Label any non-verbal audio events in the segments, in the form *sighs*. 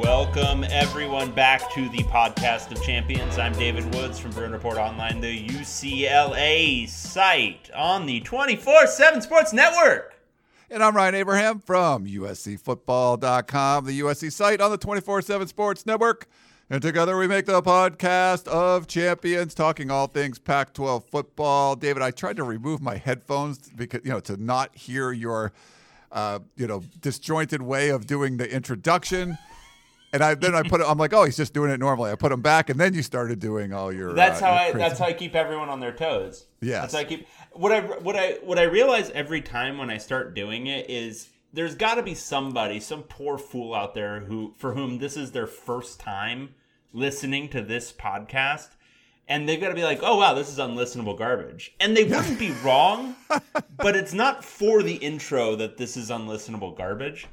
Welcome, everyone, back to the podcast of champions. I'm David Woods from Bruin Report Online, the UCLA site on the 24 7 Sports Network. And I'm Ryan Abraham from USCFootball.com, the USC site on the 24 7 Sports Network. And together we make the podcast of champions, talking all things Pac 12 football. David, I tried to remove my headphones because, you know, to not hear your, uh, you know, disjointed way of doing the introduction. And I then I put it. I'm like, oh, he's just doing it normally. I put him back, and then you started doing all your. That's uh, how your I. crazy- That's how I keep everyone on their toes. Yeah. That's how I keep. What I what I what I realize every time when I start doing it is there's got to be somebody, some poor fool out there who for whom this is their first time listening to this podcast, and they've got to be like, oh wow, this is unlistenable garbage, and they wouldn't be *laughs* wrong, but it's not for the intro that this is unlistenable garbage.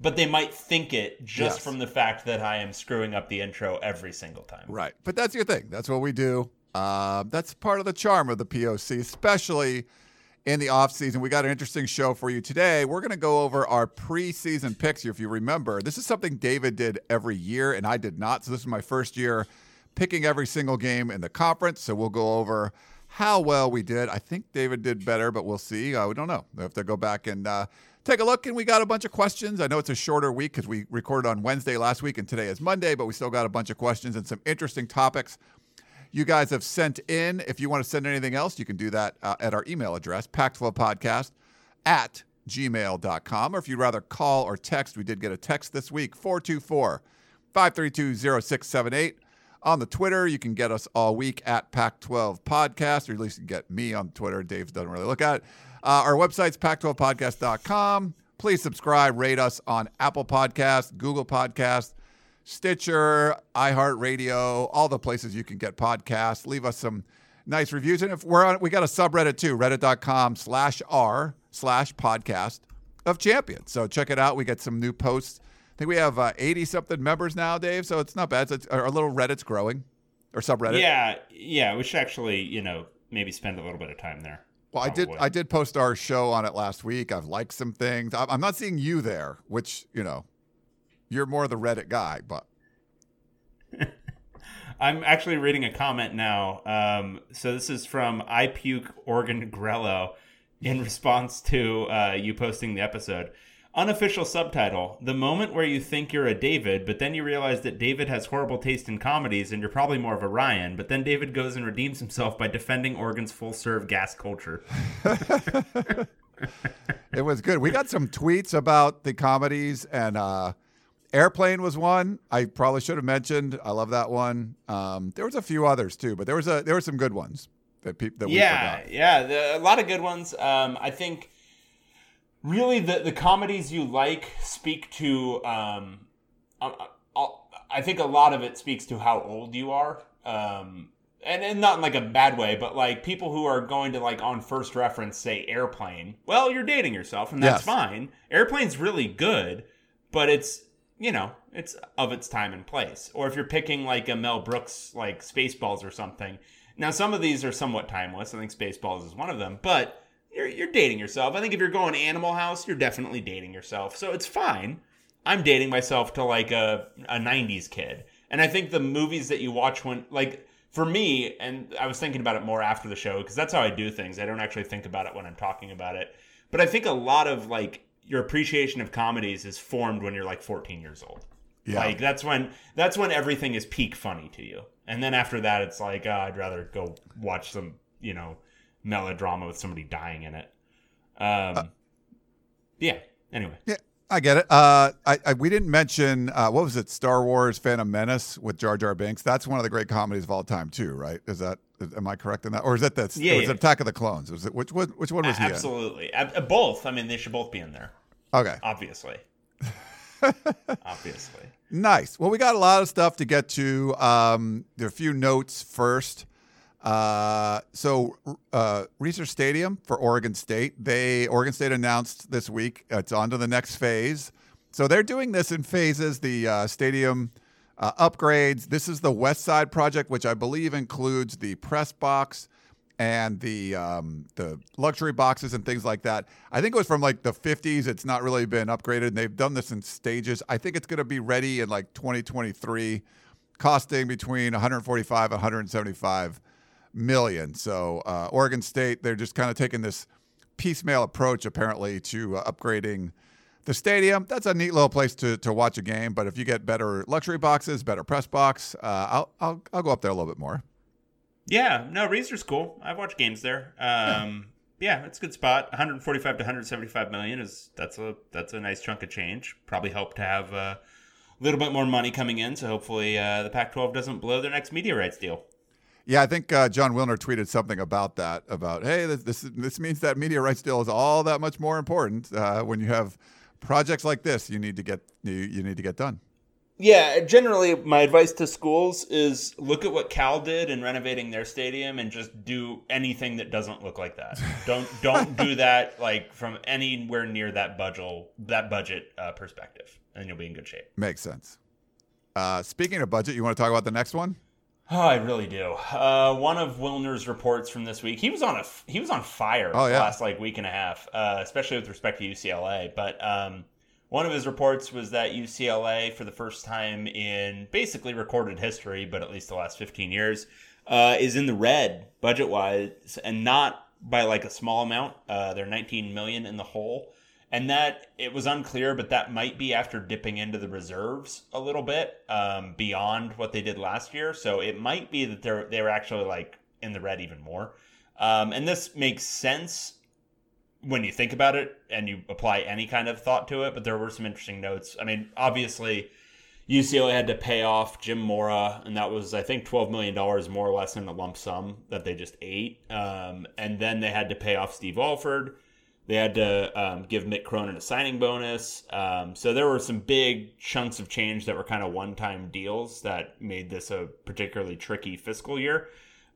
But they might think it just Yes. from the fact that I am screwing up the intro every single time. Right. But that's your thing. That's what we do. Uh, that's part of the charm of the POC, especially in the off season. We got an interesting show for you today. We're going to go over our preseason picks. here. If you remember, this is something David did every year, and I did not. So this is my first year picking every single game in the conference. So we'll go over how well we did. I think David did better, but we'll see. Uh, we don't know. We have to go back and uh, take a look. And we got a bunch of questions. I know it's a shorter week because we recorded on Wednesday last week, and today is Monday, but we still got a bunch of questions and some interesting topics you guys have sent in. If you want to send anything else, you can do that uh, at our email address, pac12podcast at gmail.com. Or if you'd rather call or text, we did get a text this week, 424 532 0678. On the Twitter, you can get us all week at Pac12 Podcast, or at least you can get me on Twitter. Dave doesn't really look at it. Uh, our website's pac12podcast.com. Please subscribe, rate us on Apple Podcasts, Google Podcasts, Stitcher, iHeartRadio, all the places you can get podcasts. Leave us some nice reviews. And if we're on, we got a subreddit too, reddit.com slash r slash podcast of champions. So check it out. We get some new posts. I think we have 80 something members now, Dave. So it's not bad. So it's, our little Reddit's growing or subreddit. Yeah, yeah. We should actually, you know, maybe spend a little bit of time there. Well, I did. I did post our show on it last week. I've liked some things. I'm I'm not seeing you there, which you know, you're more the Reddit guy. But *laughs* I'm actually reading a comment now. Um, so this is from I Puke Organ Grello in response to uh, you posting the episode. Unofficial subtitle: The moment where you think you're a David, but then you realize that David has horrible taste in comedies, and you're probably more of a Ryan. But then David goes and redeems himself by defending Oregon's full-serve gas culture. *laughs* it was good. We got some tweets about the comedies, and uh, Airplane was one. I probably should have mentioned. I love that one. Um, there was a few others too, but there was a there were some good ones that people that we yeah, forgot. yeah, a lot of good ones. Um, I think really the the comedies you like speak to. Um, I, I, I think a lot of it speaks to how old you are. Um, and, and not in like a bad way, but like people who are going to like on first reference say airplane. Well, you're dating yourself, and that's Yes. fine. Airplane's really good, but it's you know it's of its time and place. Or if you're picking like a Mel Brooks like Spaceballs or something, Now, some of these are somewhat timeless. I think Spaceballs is one of them, but you're, you're dating yourself. I think if you're going Animal House, you're definitely dating yourself. So it's fine. I'm dating myself to like a, a 90s kid. And I think the movies that you watch when, like, for me, and I was thinking about it more after the show because that's how I do things. I don't actually think about it when I'm talking about it. But I think a lot of like your appreciation of comedies is formed when you're like 14 years old. Yeah. Like that's when that's when everything is peak funny to you. And then after that, it's like uh, I'd rather go watch some you know melodrama with somebody dying in it. Um, yeah. Anyway, Yeah, I get it. Uh, I, I we didn't mention uh, what was it? Star Wars: Phantom Menace with Jar Jar Binks. That's one of the great comedies of all time, too, right? Is that is, am I correct in that, or is that the Yeah, was yeah. Attack of the Clones? Was it which one? Which one was he absolutely, Ab- uh, both. I mean, they should both be in there, Okay, obviously. *laughs* obviously. nice. Well, we got a lot of stuff to get to. Um, there are a few notes first. Uh, so, uh, Reser Stadium for Oregon State. They Oregon State announced this week it's on to the next phase. So they're doing this in phases. The uh, stadium uh, upgrades. This is the West Side project, which I believe includes the press box and the um, the luxury boxes and things like that. I think it was from like the 50s. It's not really been upgraded. And they've done this in stages. I think it's going to be ready in like 2023, costing between 145 and 175 million. So uh, Oregon State, they're just kind of taking this piecemeal approach apparently to uh, upgrading the stadium. That's a neat little place to, to watch a game. But if you get better luxury boxes, better press box, uh, I'll, I'll I'll go up there a little bit more. Yeah, no, Reser's cool. I've watched games there. Um, yeah. it's a good spot. 145 to 175 million is that's a that's a nice chunk of change. Probably help to have a little bit more money coming in. So hopefully uh, the Pac-12 doesn't blow their next media rights deal. Yeah, I think uh, Jon Wilner tweeted something about that. About hey, this this, this means that media rights deal is all that much more important uh, when you have projects like this. You need to get you, you need to get done. Yeah, generally, my advice to schools is look at what Cal did in renovating their stadium and just do anything that doesn't look like that. don't don't do *laughs* that like from anywhere near that budget that budget uh, perspective, and you'll be in good shape. Makes sense. Uh, speaking of budget, you want to talk about the next one? Oh, I really do. Uh, one of Wilner's reports from this week, he was on a he was on fire Oh, the yeah. last like week and a half, uh, especially with respect to UCLA. But um, one of his reports was that UCLA, for the first time in basically recorded history, but at least the last fifteen years, uh, is in the red budget wise, and not by like a small amount. Uh, they're 19 million in the hole. And that it was unclear, but that might be after dipping into the reserves a little bit um, beyond what they did last year. So it might be that they're they were actually like in the red even more. Um, and this makes sense when you think about it and you apply any kind of thought to it. But there were some interesting notes. I mean, obviously, UCLA had to pay off Jim Mora, and that was, I think, $12 million more or less in a lump sum that they just ate. Um, and then they had to pay off Steve Alford. They had to um, give Mick Cronin a signing bonus. Um, so there were some big chunks of change that were kind of one time deals that made this a particularly tricky fiscal year.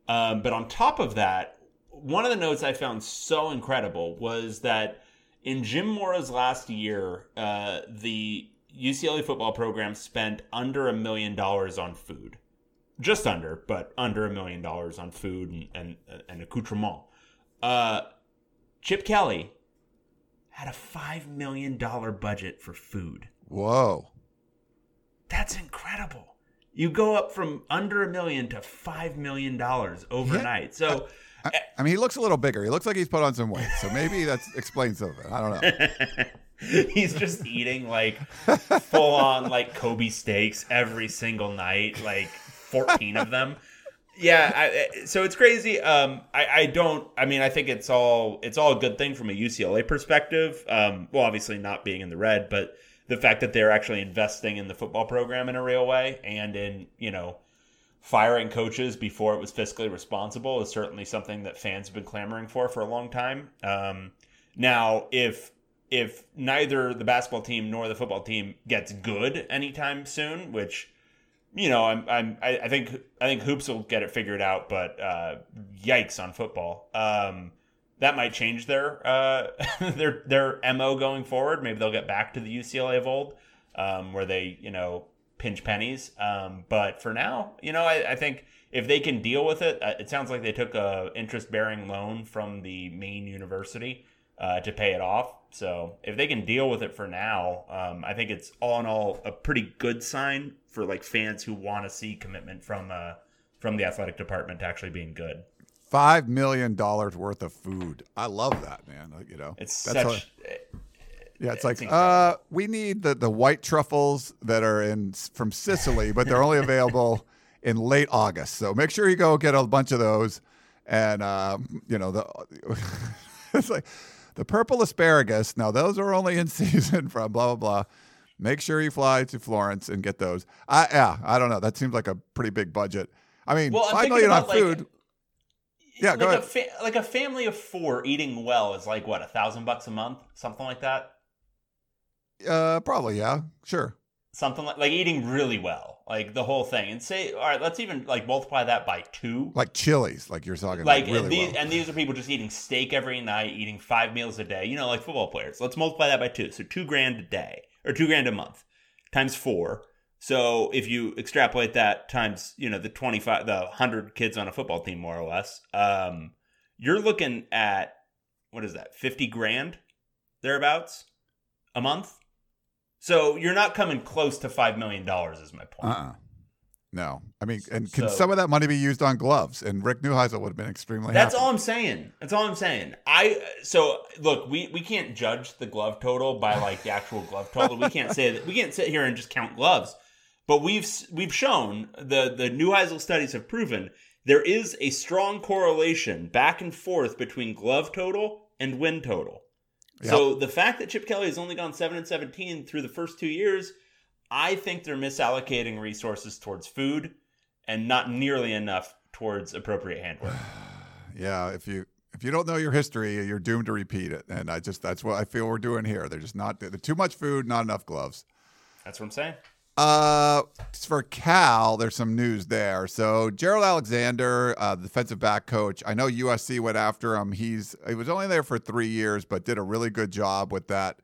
Um, but on top of that, one of the notes I found so incredible was that in Jim Mora's last year, uh, the UCLA football program spent under a million dollars on food. Just under, but under a million dollars on food and, and, and accoutrement. Uh, Chip Kelly had a $5 million budget for food. Whoa. That's incredible. You go up from under a million to $5 million overnight. So. I, eh, I mean, he looks a little bigger. He looks like he's put on some weight, so maybe that *laughs* explains some of it. I don't know. *laughs* He's just eating like full on like Kobe steaks every single night, like 14 of them. Yeah, I, so it's crazy. Um, I, I don't. I mean, I think it's all it's all a good thing from a UCLA perspective. Um, well, obviously not being in the red, but the fact that they're actually investing in the football program in a real way and in you know firing coaches before it was fiscally responsible is certainly something that fans have been clamoring for for a long time. Um, now, if if neither the basketball team nor the football team gets good anytime soon, which you know, I'm, I'm, I think, I think hoops will get it figured out, but uh, yikes on football. Um, that might change their uh, *laughs* their their mo going forward. Maybe they'll get back to the UCLA of old, um, where they you know pinch pennies. Um, but for now, you know, I, I think if they can deal with it, uh, it sounds like they took a interest bearing loan from the main university uh, to pay it off. So if they can deal with it for now, um, I think it's all in all a pretty good sign for like fans who want to see commitment from uh, from the athletic department to actually being good. Five million dollars worth of food. I love that, man. Like, you know, It's that's such. how- yeah, it's like uh, we need the the white truffles that are in from Sicily, but they're only available *laughs* in late August. So make sure you go get a bunch of those, and um, you know the *laughs* it's like the purple asparagus. Now those are only in *laughs* season from blah blah blah. Make sure you fly to Florence and get those. I yeah, I don't know. That seems like a pretty big budget. I mean, Well, five million on like, food. Yeah, like go a fa- like a family of four eating well is like what a thousand bucks a month, something like that. Uh, probably yeah, sure. Something like like eating really well, like the whole thing. And say, all right, let's even like multiply that by two. Like chilies, like you're talking. Like, really and, these, well. and these are people just eating steak every night, eating five meals a day. You know, like football players. Let's multiply that by two. So two grand a day or two grand a month times four. So if you extrapolate that times, you know, the twenty five, the hundred kids on a football team, more or less, um, you're looking at what is that, fifty grand thereabouts a month. So you're not coming close to five million dollars. Is my point. Uh-uh. No, I mean, and can So- some of that money be used on gloves? And Rick Neuheisel would have been extremely That's happy. all I'm saying. That's all I'm saying. I so look, we we can't judge the glove total by like the actual glove total. We can't say that we can't sit here and just count gloves. But we've we've shown the the Neuheisel studies have proven there is a strong correlation back and forth between glove total and win total. So the fact that Chip Kelly has only gone seven and seventeen through the first two years, I think they're misallocating resources towards food and not nearly enough towards appropriate handwork. *sighs* Yeah, if you if you don't know your history, you're doomed to repeat it. And I just that's what I feel we're doing here. They're just not they're too much food, not enough gloves. That's what I'm saying. Uh, for Cal, there's some news there. So Gerald Alexander, uh, the defensive back coach, I know USC went after him. He's he was only there for three years, but did a really good job with that.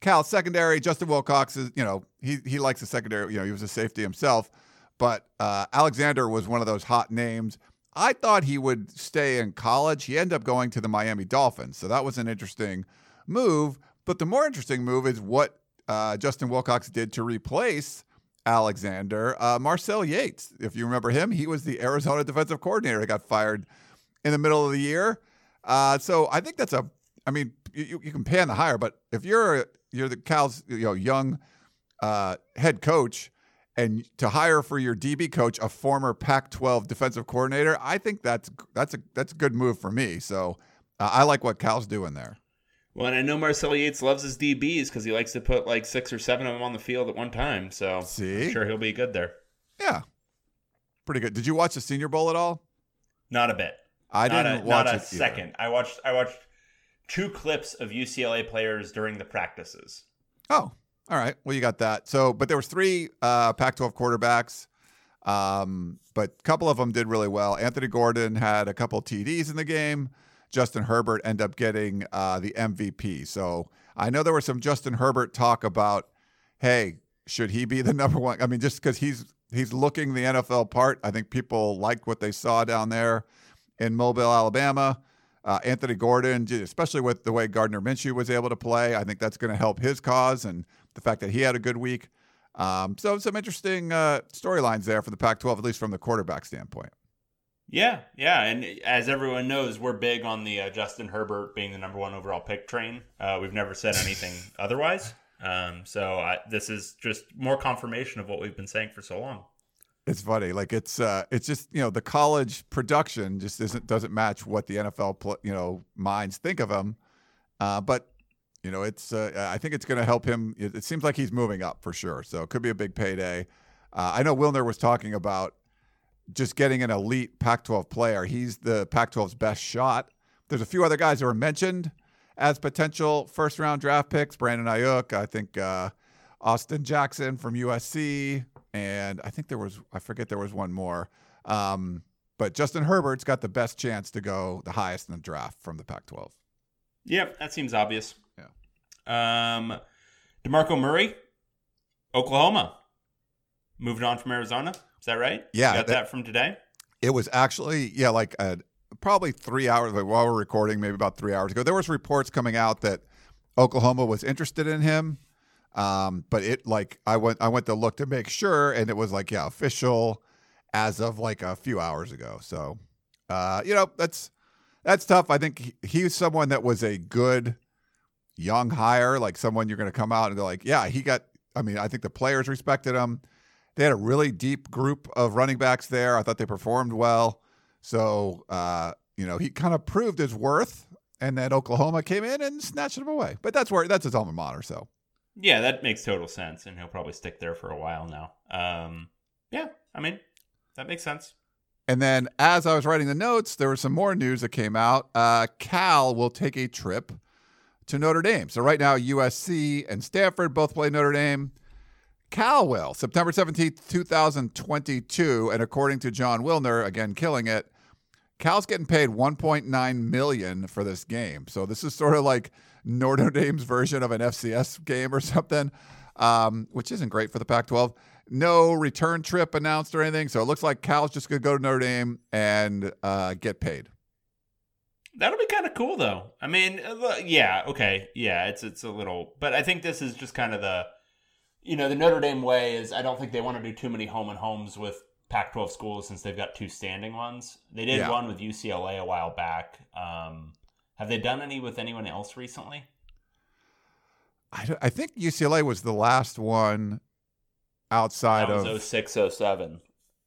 Cal secondary, Justin Wilcox is, you know, he he likes the secondary. You know, he was a safety himself, but uh, Alexander was one of those hot names. I thought he would stay in college. He ended up going to the Miami Dolphins, so that was an interesting move. But the more interesting move is what uh, Justin Wilcox did to replace Alexander. Uh, Marcel Yates, if you remember him, he was the Arizona defensive coordinator. He got fired in the middle of the year. Uh, so I think that's a. I mean, you, you can pan the hire, but if you're you're the Cal's you know young uh, head coach, and to hire for your DB coach a former Pac-12 defensive coordinator, I think that's that's a that's a good move for me. So uh, I like what Cal's doing there. Well, and I know Marcel Yates loves his DBs because he likes to put like six or seven of them on the field at one time. So See? I'm sure he'll be good there. Yeah, pretty good. Did you watch the Senior Bowl at all? Not a bit. I not didn't a, watch not a second. I watched. I watched two clips of UCLA players during the practices. Oh, all right. Well, you got that. So, but there was three uh, Pac-12 quarterbacks, um, but a couple of them did really well. Anthony Gordon had a couple TDs in the game. Justin Herbert ended up getting uh, the MVP. So I know there was some Justin Herbert talk about, hey, should he be the *laughs* number one? I mean, just because he's he's looking the NFL part. I think people liked what they saw down there in Mobile, Alabama. Uh, Anthony Gordon, especially with the way Gardner Minshew was able to play, I think that's going to help his cause and the fact that he had a good week. Um, so some interesting uh, storylines there for the Pac-12, at least from the quarterback standpoint. Yeah, yeah, and as everyone knows, we're big on the uh, Justin Herbert being the number one overall pick train. Uh, we've never said anything *laughs* otherwise. Um, so I, this is just more confirmation of what we've been saying for so long. It's funny, like it's uh, it's just you know the college production just isn't doesn't match what the NFL pl- you know minds think of him, uh, but you know it's uh, I think it's going to help him. It, it seems like he's moving up for sure, so it could be a big payday. Uh, I know Wilner was talking about just getting an elite Pac-12 player. He's the Pac-12's best shot. There's a few other guys who are mentioned as potential first-round draft picks. Brandon Aiyuk, I think uh, Austin Jackson from USC, and I think there was I forget there was one more. Um, but Justin Herbert's got the best chance to go the highest in the draft from the Pac-12. Yep, that seems obvious. Yeah. Um, Demarco Murray, Oklahoma, moved on from Arizona. Is that right? Yeah, You got that- that, from today. It was actually yeah, like uh, probably three hours like while we're recording, maybe about three hours ago. There was reports coming out that Oklahoma was interested in him, um, but it like I went I went to look to make sure, and it was like yeah, official as of like a few hours ago. So uh, you know that's that's tough. I think he, he's someone that was a good young hire, like someone you're going to come out and go like, yeah, he got. I mean, I think the players respected him. They had a really deep group of running backs there. I thought they performed well. So, uh, you know, he kind of proved his worth, and then Oklahoma came in and snatched him away. But that's where that's his alma mater. So, Yeah, that makes total sense, and he'll probably stick there for a while now. Um, yeah, I mean, that makes sense. and then as I was writing the notes, there was some more news that came out. Uh, Cal will take a trip to Notre Dame. So right now, USC and Stanford both play Notre Dame. Cal will September seventeenth, two thousand twenty-two, and according to Jon Wilner, again killing it. Cal's getting paid 1.9 million for this game. So this is sort of like Notre Dame's version of an FCS game or something, um, which isn't great for the Pac-12. No return trip announced or anything. So it looks like Cal's just going to go to Notre Dame and uh, get paid. That'll be kind of cool, though. I mean, uh, yeah, okay, yeah, it's it's a little, but I think this is just kind of the, you know, the Notre Dame way is I don't think they want to do too many home and homes with Pac-12 schools since they've got two standing ones. They did Yeah. one with UCLA a while back. Um, have they done any with anyone else recently? I, I think UCLA was the last one outside That of. was 06, 07.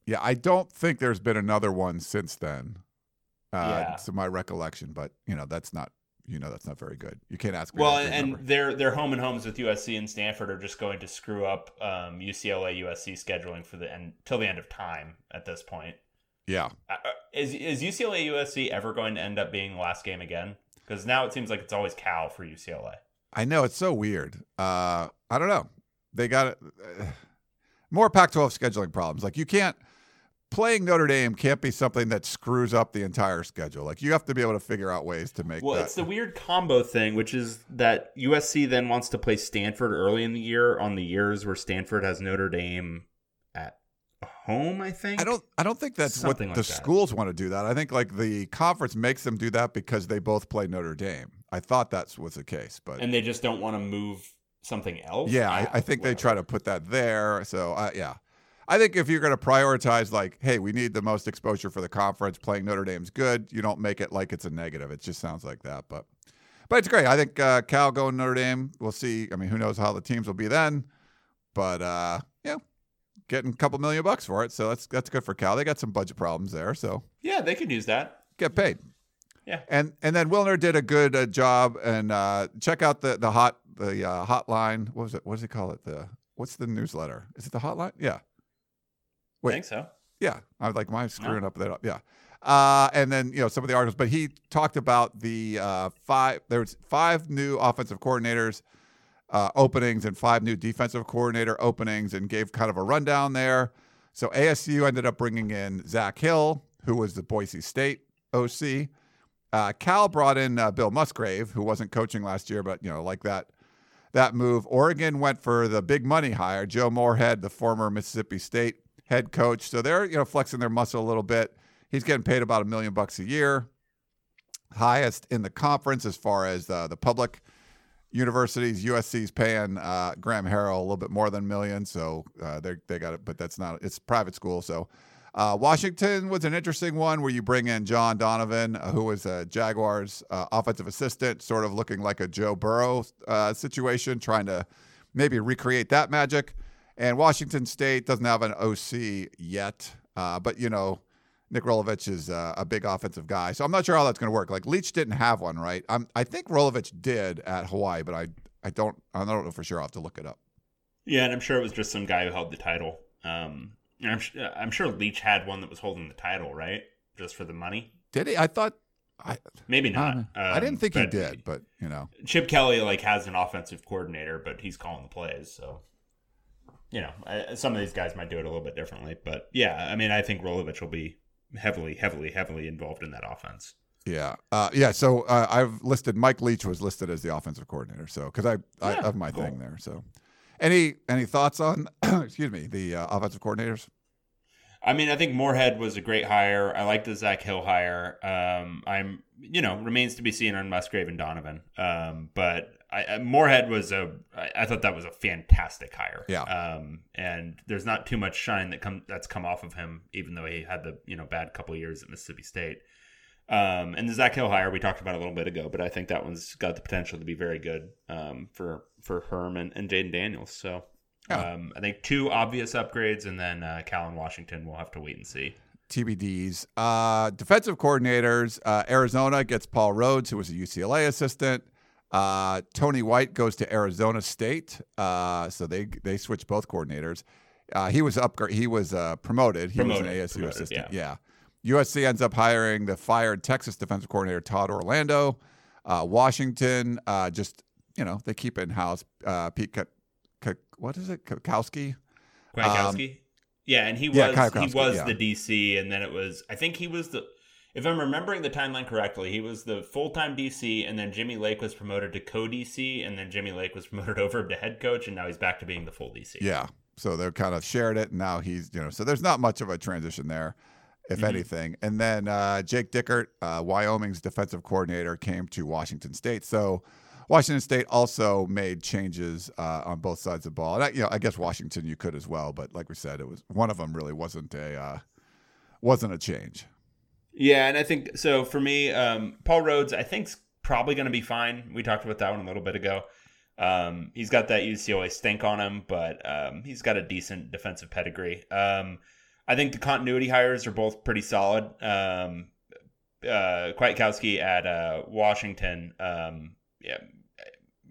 Yeah, I don't think there's been another one since then. Uh, Yeah. To my recollection, but you know that's not you know that's not very good. You can't ask me. Well, and remember. their their home and homes with USC and Stanford are just going to screw up um, UCLA USC scheduling for the end till the end of time at this point. Yeah, Uh, uh, Is is UCLA USC ever going to end up being the last game again? Because now it seems like it's always Cal for UCLA. I know it's so weird. Uh, I don't know. They got uh, more Pac-12 scheduling problems. Like you can't playing Notre Dame can't be something that screws up the entire schedule. Like you have to be able to figure out ways to make Well, that. it's the weird combo thing, which is that USC then wants to play Stanford early in the year on the years where Stanford has Notre Dame home. I think. I don't. I don't think that's Something what like the that. schools want to do. That I think like the conference makes them do that because they both play Notre Dame. I thought that was the case, but and they just don't want to move something else. yeah, I, I think they try to put that there. So uh, yeah, I think if you're going to prioritize like, hey, we need the most exposure for the conference, playing Notre Dame's good. You don't make it like it's a negative. It just sounds like that, but but it's great. I think uh, Cal going Notre Dame. We'll see. I mean, who knows how the teams will be then, but uh, yeah. Getting a couple million bucks for it, so that's that's good for Cal. They got some budget problems there, so Yeah, they could use that. get paid. Yeah. And and then Wilner did a good uh, job. And uh, check out the the hot the uh, hotline. What was it? What does he call it? The what's the newsletter? Is it the hotline? Yeah. I think so. Yeah. I was like, am I screwing up that up? Yeah. Uh, and then you know some of the articles, but he talked about the uh, five. There was five new offensive coordinators uh, openings and five new defensive coordinator openings, and gave kind of a rundown there. So ASU ended up bringing in Zach Hill, who was the Boise State OC. Uh, Cal brought in uh, Bill Musgrave, who wasn't coaching last year, but you know, like that that move. Oregon went for the big money hire, Joe Moorhead, the former Mississippi State head coach. So they're you know flexing their muscle a little bit. He's getting paid about a million bucks a year, highest in the conference as far as uh, the public universities. USC's paying uh, Graham Harrell a little bit more than a million, so uh, they they got it, but that's not it's private school. So uh, Washington was an interesting one where you bring in John Donovan, uh, who was a Jaguars uh, offensive assistant, sort of looking like a Joe Burrow uh, situation, trying to maybe recreate that magic. And Washington State doesn't have an OC yet, but you know. Nick Rolovich is uh, a big offensive guy, so I'm not sure how that's going to work. Like Leach didn't have one, right? I'm, I think Rolovich did at Hawaii, but I, I don't, I don't know for sure. I'll have to look it up. Yeah, and I'm sure it was just some guy who held the title. Um, I'm, su- I'm sure Leach had one that was holding the title, right? Just for the money. Did he? I thought, I, Maybe not. know. I Um, didn't think he did, but you know, Chip Kelly like has an offensive coordinator, but he's calling the plays. So, you know, some of these guys might do it a little bit differently. But yeah, I mean, I think Rolovich will be heavily, heavily, heavily involved in that offense. yeah, uh, yeah. So uh, I've listed Mike Leach was listed as the offensive coordinator. So because I, I Yeah, have my cool. thing there. So any any thoughts on, *clears throat* excuse me, the uh, offensive coordinators? I mean, I think Moorhead was a great hire. I like the Zach Hill hire. Um, I'm, you know, remains to be seen on Musgrave and Donovan. Um, but I, I, Moorhead was a, I, I thought that was a fantastic hire. Yeah. Um, and there's not too much shine that come that's come off of him, even though he had the you know bad couple years at Mississippi State. Um, and the Zach Hill hire we talked about a little bit ago, but I think that one's got the potential to be very good um, for for Herm and, and Jayden Daniels. So Yeah. um, I think two obvious upgrades, and then uh, Callan Washington. We'll have to wait and see. TBDs. Uh, defensive coordinators. Uh, Arizona gets Paul Rhoads, who was a UCLA assistant. Uh, Tony White goes to Arizona State. Uh, so they they switch both coordinators. Uh, he was upgrade. He was uh, promoted. He Promoted, was an ASU promoted, assistant. yeah. yeah. USC ends up hiring the fired Texas defensive coordinator Todd Orlando. Uh, Washington, uh, just you know, they keep in house. Uh, Pete, K- K- what is it? Kowski. Kwiatkowski. yeah, and he was yeah, he was yeah. the DC, and then it was I think he was the if I'm remembering the timeline correctly, he was the full time DC, and then Jimmy Lake was promoted to co DC, and then Jimmy Lake was *laughs* promoted over to head coach, and now he's back to being the full DC. Yeah. So they're kind of shared it, and now he's you know. So there's not much of a transition there, if anything. And then uh, Jake Dickert, uh, Wyoming's defensive coordinator, came to Washington State. So Washington State also made changes uh, on both sides of the ball. And I, you know, I guess Washington you could as well, but like we said, it was one of them really wasn't a uh, wasn't a change. Yeah, and I think so for me, um, Paul Rhoads, I think's probably going to be fine. We talked about that one a little bit ago. Um, he's got that UCLA stink on him, but um, he's got a decent defensive pedigree. Um, I think the continuity hires are both pretty solid. Um, uh, Kwiatkowski at uh, Washington, um, yeah,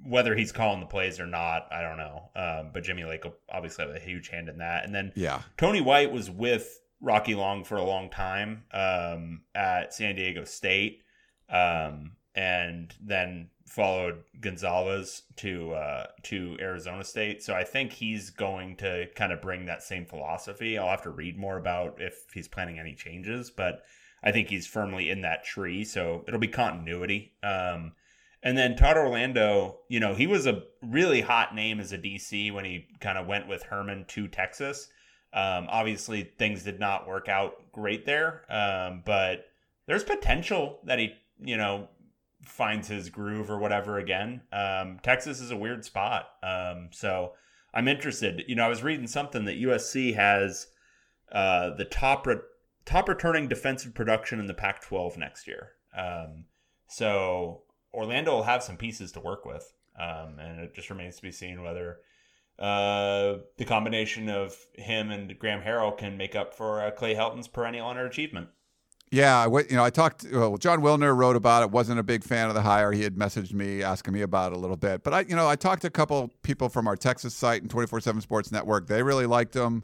whether he's calling the plays or not, I don't know. Um, but Jimmy Lake will obviously have a huge hand in that. And then Yeah. Tony White was with Rocky Long for a long time um, at San Diego State, um, and then followed Gonzales to uh, to Arizona State. So I think he's going to kind of bring that same philosophy. I'll have to read more about if he's planning any changes, but I think he's firmly in that tree. So it'll be continuity. Um, and then Todd Orlando, you know, he was a really hot name as a DC when he kind of went with Herman to Texas. Um, obviously, things did not work out great there, um, but there's potential that he, you know, finds his groove or whatever again. Um, Texas is a weird spot, um, so I'm interested. You know, I was reading something that USC has uh, the top re- top returning defensive production in the Pac-12 next year. Um, so Orlando will have some pieces to work with, um, and it just remains to be seen whether uh, the combination of him and Graham Harrell can make up for uh, Clay Helton's perennial underachievement. Yeah, I you know, I talked. Well, Jon Wilner wrote about it. wasn't a big fan of the hire. He had messaged me asking me about it a little bit. But I, you know, I talked to a couple people from our Texas site and 24/7 Sports Network. They really liked him.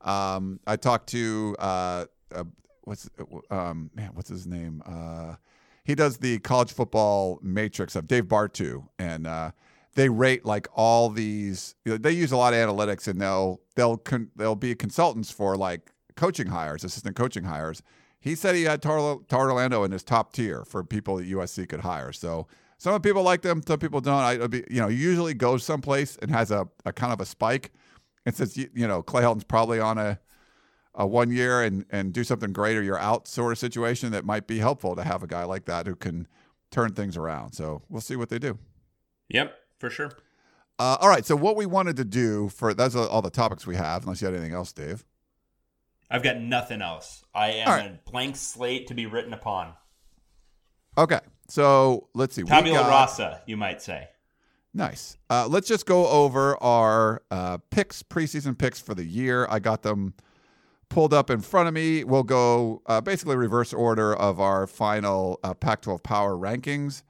Um, I talked to uh, uh, what's um, man, what's his name? Uh, he does the college football matrix of Dave Bartoo, and uh, they rate like all these. You know, they use a lot of analytics, and they'll they'll con- they'll be consultants for like coaching hires, assistant coaching hires. He said he had Tar, in his top tier for people that USC could hire. So some people like them, some people don't. I, it'll be, you know, usually goes someplace and has a, a kind of a spike, and says, you, you know, Clay Helton's probably on a a one year and and do something great or you're out sort of situation that might be helpful to have a guy like that who can turn things around. So we'll see what they do. Yep, for sure. Uh, all right. So what we wanted to do for that's all the topics we have. Unless you had anything else, Dave. I've got nothing else. I am right. a blank slate to be written upon. Okay. So let's see. Tabula got- rasa, you might say. Nice. Uh, let's just go over our uh, picks, preseason picks for the year. I got them pulled up in front of me. We'll go uh, basically reverse order of our final uh, Pac 12 power rankings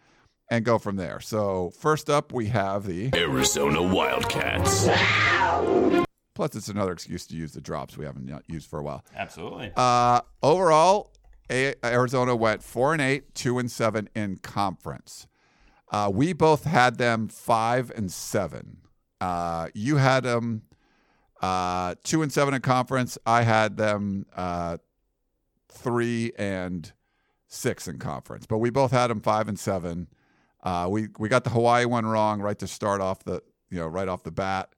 and go from there. So, first up, we have the. Arizona Wildcats. Plus, it's another excuse to use the drops we haven't used for a while. Absolutely. Uh, overall, a- Arizona went four and eight, two and seven in conference. Uh, we both had them five and seven. Uh, you had them uh, two and seven in conference. I had them uh, three and six in conference, but we both had them five and seven. Uh, we we got the Hawaii one wrong right to start off the you know right off the bat.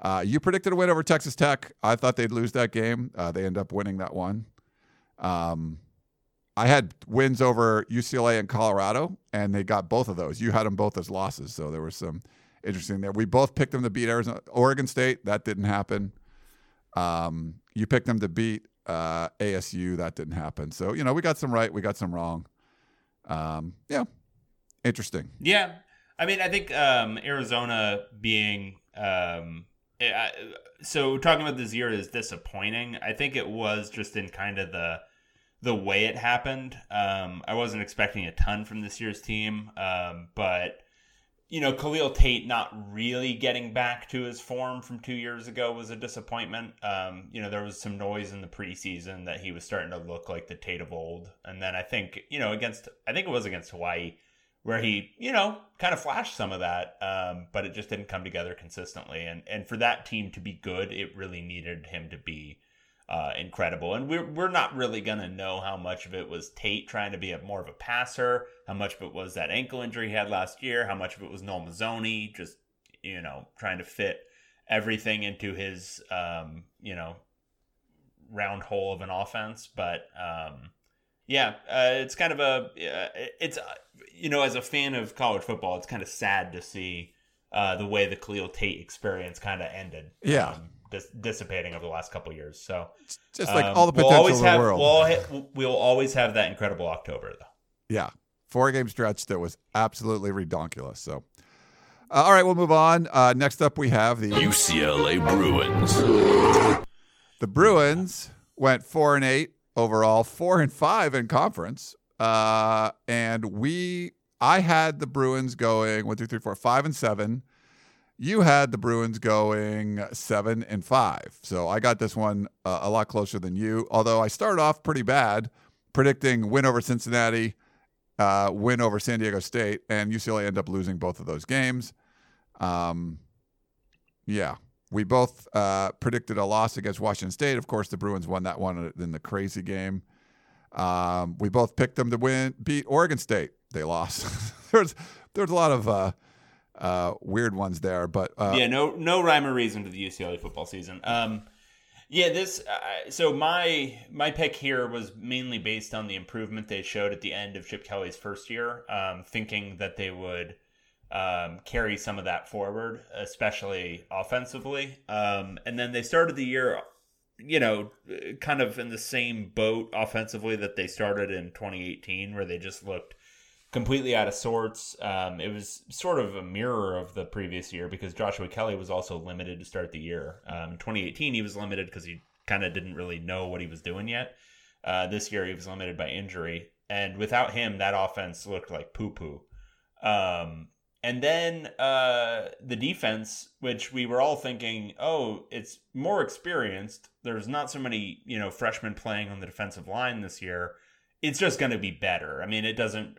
Uh, you predicted a win over Texas Tech. I thought they'd lose that game. Uh, they end up winning that one. Um, I had wins over UCLA and Colorado, and they got both of those. You had them both as losses, so there was some interesting there. We both picked them to beat Arizona, Oregon State. That didn't happen. Um, you picked them to beat uh, ASU. That didn't happen. So you know we got some right, we got some wrong. Um, yeah, interesting. Yeah, I mean, I think um, Arizona being um, I, so talking about this year is disappointing. I think it was just in kind of the the way it happened. Um, I wasn't expecting a ton from this year's team, um, but you know, Khalil Tate not really getting back to his form from two years ago was a disappointment. Um, you know, there was some noise in the preseason that he was starting to look like the Tate of old, and then I think you know against I think it was against Hawaii where he, you know, kind of flashed some of that, um, but it just didn't come together consistently. And and for that team to be good, it really needed him to be uh, incredible. And we're we're not really gonna know how much of it was Tate trying to be a more of a passer, how much of it was that ankle injury he had last year, how much of it was Noel Mazzone just you know trying to fit everything into his um, you know round hole of an offense, but. Um, yeah, uh, it's kind of a uh, it's uh, you know as a fan of college football, it's kind of sad to see uh, the way the Khalil Tate experience kind of ended. Yeah. Um, dis- dissipating over the last couple years. So Just like um, all the we'll potential always in the have, world. We'll, ha- we'll always have that incredible October though. Yeah, four game stretch that was absolutely redonkulous. So, uh, all right, we'll move on. Uh, next up, we have the UCLA Bruins. the Bruins went four and eight overall, four and five in conference, uh, and we I had the Bruins going one, two, three, four, five, and seven. You had the Bruins going seven and five. So I got this one uh, a lot closer than you. Although I started off pretty bad, predicting win over Cincinnati, uh, win over San Diego State, and UCLA end up losing both of those games. Um, yeah, we both uh, predicted a loss against Washington State. Of course, the Bruins won that one in the crazy game. Um, we both picked them to win, beat Oregon State. They lost. *laughs* there's there's a lot of uh, uh, weird ones there, but uh, yeah, no no rhyme or reason to the UCLA football season. Um, yeah, this. Uh, so my my pick here was mainly based on the improvement they showed at the end of Chip Kelly's first year, um, thinking that they would um, carry some of that forward, especially offensively. Um, and then they started the year, you know, kind of in the same boat offensively that they started in 2018, where they just looked completely out of sorts. Um, it was sort of a mirror of the previous year because Joshua Kelly was also limited to start the year. Um, in 2018, he was limited because he kind of didn't really know what he was doing yet. Uh, this year, he was limited by injury. And without him, that offense looked like poo poo. Um, and then uh, the defense, which we were all thinking, oh, it's more experienced. There's not so many, you know, freshmen playing on the defensive line this year. It's just going to be better. I mean, it doesn't,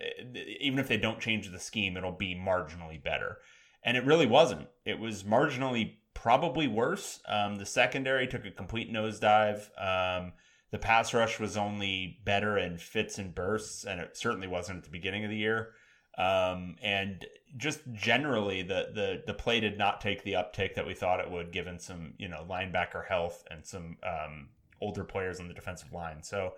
even if they don't change the scheme, it'll be marginally better. And it really wasn't. It was marginally probably worse. Um, the secondary took a complete nosedive. Um, the pass rush was only better in fits and bursts, and it certainly wasn't at the beginning of the year. Um, and just generally, the, the the play did not take the uptick that we thought it would, given some you know linebacker health and some um, older players on the defensive line. So,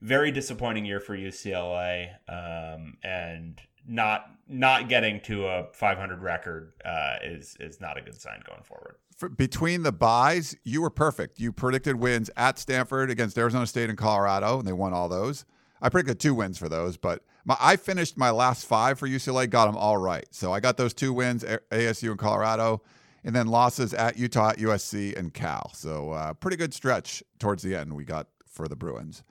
very disappointing year for UCLA, um, and not not getting to a 500 record uh, is is not a good sign going forward. for, between the byes, you were perfect. You predicted wins at Stanford against Arizona State and Colorado, and they won all those. I predicted two wins for those, but my, I finished my last five for UCLA, got them all right. So I got those two wins, A- ASU and Colorado, and then losses at Utah, USC, and Cal. So uh, pretty good stretch towards the end we got for the Bruins.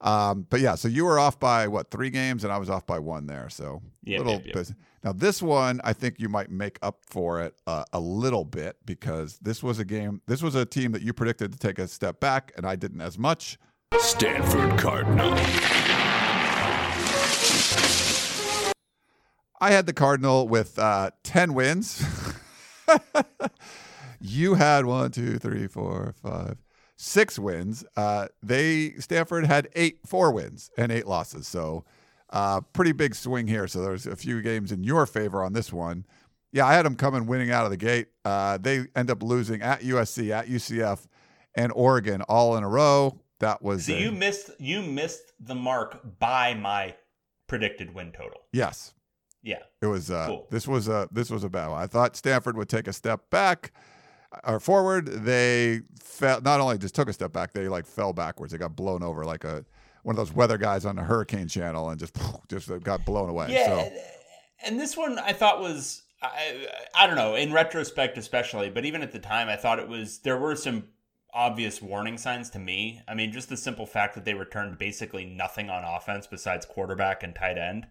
Um, but yeah, so you were off by what three games, and I was off by one there. So Yep, little yep, yep. Now this one, I think you might make up for it uh, a little bit because this was a game. This was a team that you predicted to take a step back, and I didn't as much. Stanford Cardinal. I had the Cardinal with uh, 10 wins. *laughs* you had one, two, three, four, five, six wins. Uh, they Stanford had eight, four wins and eight losses. So uh, pretty big swing here. So there's a few games in your favor on this one. Yeah, I had them coming winning out of the gate. Uh, they end up losing at USC, at UCF, and Oregon all in a row. That was So a- you missed you missed the mark by my predicted win total. yes. Yeah. It was uh, Cool. this was a this was a bad one. I thought Stanford would take a step back or forward. They fell. Not only just took a step back, they like fell backwards. They got blown over like a one of those weather guys on the Hurricane Channel, and just just got blown away. Yeah, So and- and this one I thought was I, I don't know in retrospect especially, but even at the time I thought it was there were some obvious warning signs to me. I mean, just the simple fact that they returned basically nothing on offense besides quarterback and tight end.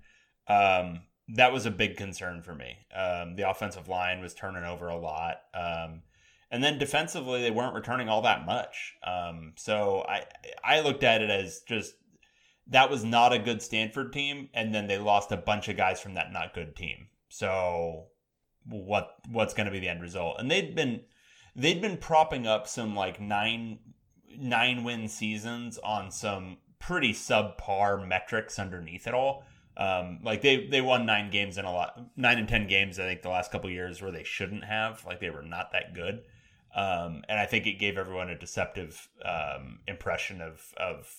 Um, that was a big concern for me. Um, the offensive line was turning over a lot. Um, and then defensively, they weren't returning all that much. Um, so I I looked at it as just that was not a good Stanford team, and then they lost a bunch of guys from that not good team. So what what's going to be the end result? And they'd been they'd been propping up some like nine nine win seasons on some pretty subpar metrics underneath it all. Um, like they they won nine games in a lot nine and ten games I think the last couple years where they shouldn't have like they were not that good. Um, and I think it gave everyone a deceptive um, impression of of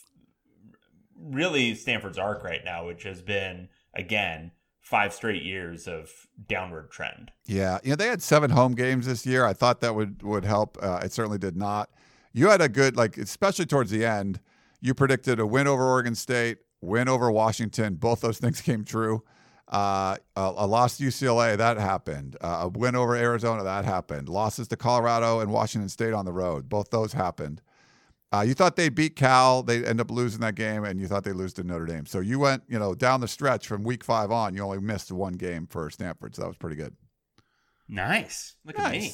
really Stanford's arc right now, which has been again five straight years of downward trend. yeah, you know they had seven home games this year. I thought that would would help. Uh, it certainly did not. You had a good like, especially towards the end. You predicted a win over Oregon State, win over Washington. Both those *laughs* things came true. Uh, a, a loss to UCLA, that happened. Uh, a win over Arizona, that happened. Losses to Colorado and Washington State on the road, both those happened. Uh, you thought they beat Cal, they end up losing that game, and you thought they lose to Notre Dame. So you went, you know, down the stretch from week five on. You only missed one game for Stanford, so that was pretty good. Nice. Look at me.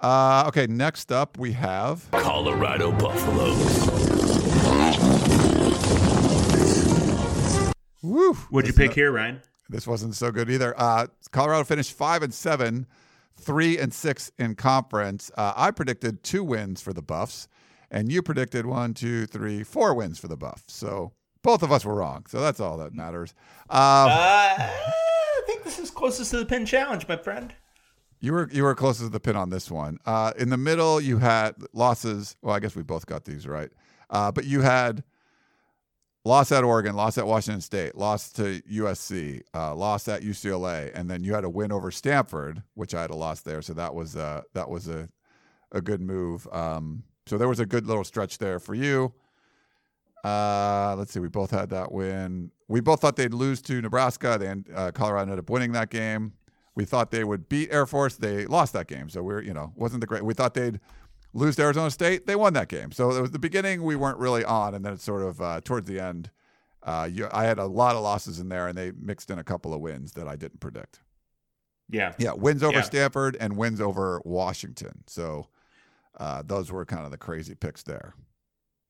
Uh, okay, next up we have Colorado Buffaloes. Woo. What'd you this- pick here, Ryan? This wasn't so good either. Uh, Colorado finished five and seven, three and six in conference. Uh, I predicted two wins for the Buffs, and you predicted one, two, three, four wins for the Buffs. So both of us were wrong. So that's all that matters. Um, Uh, I think this is closest to the pin challenge, my friend. You were you were closest to the pin on this one. Uh, in the middle, you had losses. Well, I guess we both got these right. Uh, but you had loss at Oregon, loss at Washington State, loss to USC, uh, loss at UCLA, and then you had a win over Stanford, which I had a loss there. So that was uh, that was a a good move. Um, so there was a good little stretch there for you. Uh, let's see. We both had that win. We both thought they'd lose to Nebraska. Then uh, Colorado ended up winning that game. We thought they would beat Air Force. They lost that game. So we're, you know, wasn't the great. We thought they'd lose to Arizona State. They won that game. So it was the beginning. We weren't really on, and then it's sort of uh, towards the end. Uh, you, I had a lot of losses in there, and they mixed in a couple of wins that I didn't predict. Yeah. Yeah, wins over Yeah. Stanford and wins over Washington. So uh, those were kind of the crazy picks there.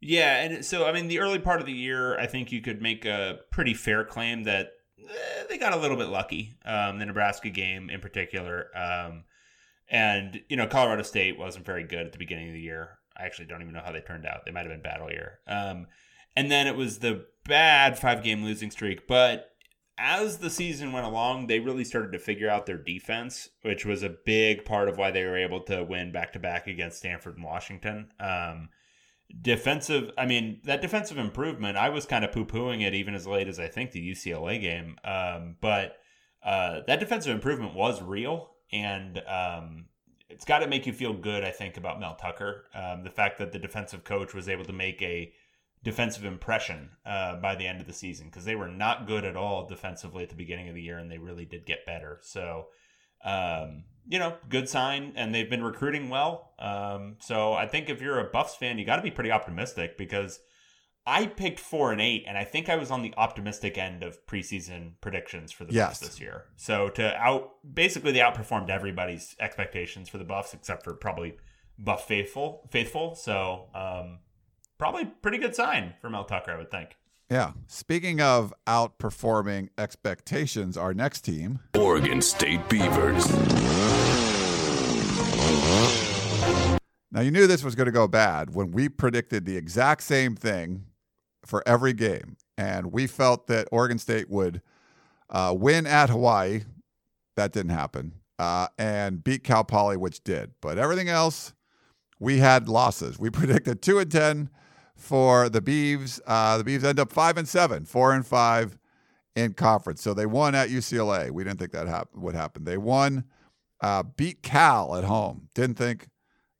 Yeah, and so I mean, the early part of the year, I think you could make a pretty fair claim that eh, they got a little bit lucky. Um, the Nebraska game, in particular, um, and you know, Colorado State wasn't very good at the beginning of the year. I actually don't even know how they turned out. They might have been bad all year. Um, and then it was the bad five game losing streak. But as the season went along, they really started to figure out their defense, which was a big part of why they were able to win back to back against Stanford and Washington. Um, defensive i mean that defensive improvement i was kind of poo-pooing it even as late as i think the ucla game um, but uh, that defensive improvement was real and um, it's got to make you feel good i think about mel tucker um, the fact that the defensive coach was able to make a defensive impression uh, by the end of the season because they were not good at all defensively at the beginning of the year and they really did get better so um, you know, good sign, and they've been recruiting well. Um, so I think if you're a Buffs fan, you got to be pretty optimistic because I picked four and eight, and I think I was on the optimistic end of preseason predictions for the Yes. Buffs this year. So to out, basically, they outperformed everybody's expectations for the Buffs except for probably Buff faithful, faithful. So um, probably pretty good sign for Mel Tucker, I would think. Yeah. Speaking of outperforming expectations, our next team, Oregon State Beavers. Now you knew this was going to go bad when we predicted the exact same thing for every game, and we felt that Oregon State would uh, win at Hawaii. That didn't happen. uh, and beat Cal Poly, which did. But everything else, we had losses. We *laughs* predicted two and ten for the Beavs. Uh, the Beavs end up five and seven, four and five in conference. So they won at UCLA. We didn't think that hap- would happen. They won, uh, beat Cal at home. Didn't think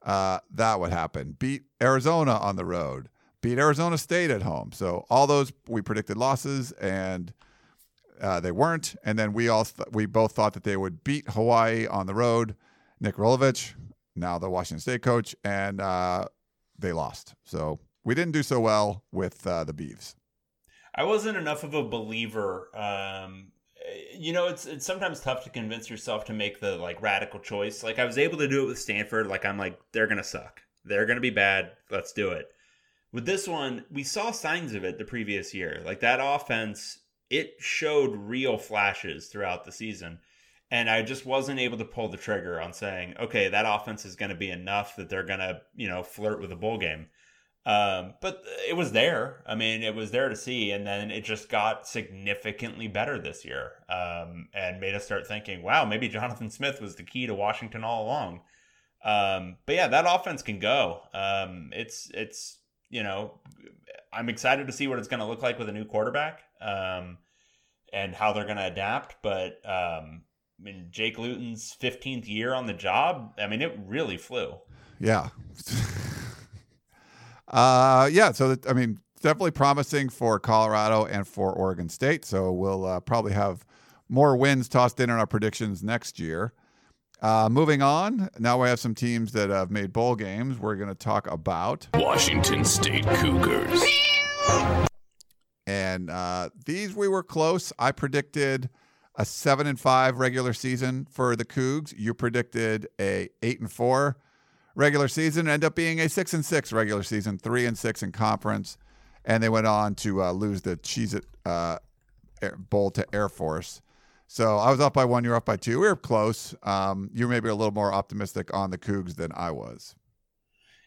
uh, that would happen. Beat Arizona on the road. Beat Arizona State at home. So all those we predicted losses and. Uh, they weren't, and then we all th- we both thought that they would beat Hawaii on the road. Nick Rolovich, now the Washington State coach, and uh, they lost. So we didn't do so well with uh, the Beavs. I wasn't enough of a believer. Um, you know, it's it's sometimes tough to convince yourself to make the like radical choice. Like I was able to do it with Stanford. Like I'm like they're gonna suck. They're gonna be bad. Let's do it. With this one, we saw signs of it the previous year. Like that offense, it showed real flashes throughout the season. And I just wasn't able to pull the trigger on saying, okay, that offense is going to be enough that they're going to, you know, flirt with a bowl game. Um, but it was there. I mean, it was there to see, and then it just got significantly better this year, um, and made us start thinking, "Wow, maybe Jonathan Smith was the key to Washington all along." Um, but yeah, that offense can go. Um, it's it's you know, I'm excited to see what it's going to look like with a new quarterback, um, and how they're going to adapt. But um, I mean, Jake Luton's 15th year on the job. I mean, it really flew. Yeah. *laughs* uh, yeah. So, I mean, definitely promising for Colorado and for Oregon State. So we'll uh, probably have more wins tossed in on our predictions next year. Uh, moving on, now we have some teams that have made bowl games. We're going to talk about Washington State Cougars. and uh, these we were close. I predicted a seven and five regular season for the Cougs. You predicted a eight and four regular season. End up being a six and six regular season, three and six in conference, and they went on to uh, lose the Cheez It uh, Bowl to Air Force. So I was up by one. You're up by two. We were close. Um, you may be a little more optimistic on the Cougs than I was.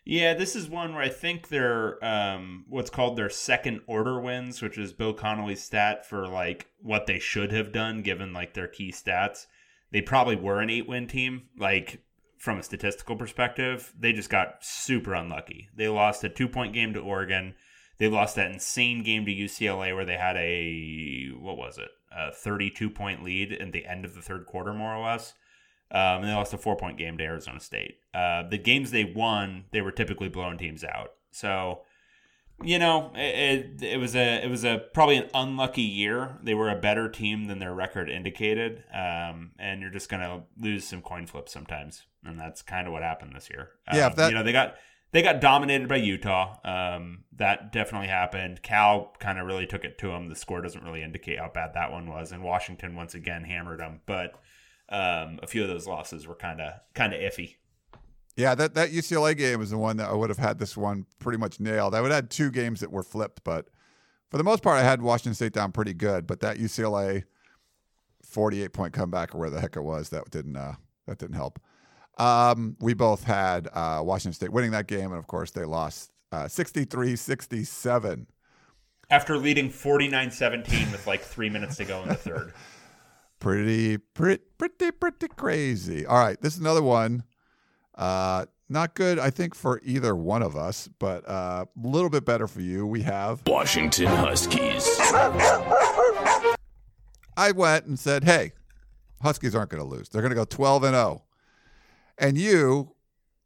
Yeah, this is one where I think they're um, what's called their second order wins, which is Bill Connolly's stat for like what they should have done given like their key stats. They probably were an eight win team, like from a statistical perspective. They just got super unlucky. They lost a two point game to Oregon. They lost that insane game to UCLA where they had a what was it, a thirty-two point lead at the end of the third quarter, more or less. Um, and they lost a four-point game to Arizona State. Uh, the games they won, they were typically blowing teams out. So, you know, it, it, it was a it was a probably an unlucky year. They were a better team than their record indicated, um, and you're just gonna lose some coin flips sometimes, and that's kind of what happened this year. Yeah, Um, if that- you know they got they got dominated by Utah. Um, that definitely happened. Cal kind of really took it to them. The score doesn't really indicate how bad that one was, and Washington once again hammered them. But um, a few of those losses were kind of kind of iffy. Yeah, that, that UCLA game is the one that I would have had this one pretty much nailed. I would have had two games that were flipped, but for the most part, I had Washington State down pretty good. But that UCLA 48 point comeback or where the heck it was, that didn't uh, that didn't help. Um, we both had uh, Washington State winning that game, and of course, they lost uh, 63 67. After leading 49-17 with like three minutes to go in the third. *laughs* Pretty, pretty, pretty, pretty crazy. All right, this is another one. Uh, not good, I think, for either one of us, but a uh, little bit better for you. We have Washington Huskies. I went and said, "Hey, Huskies aren't going to lose. They're going to go 12 and 0." And you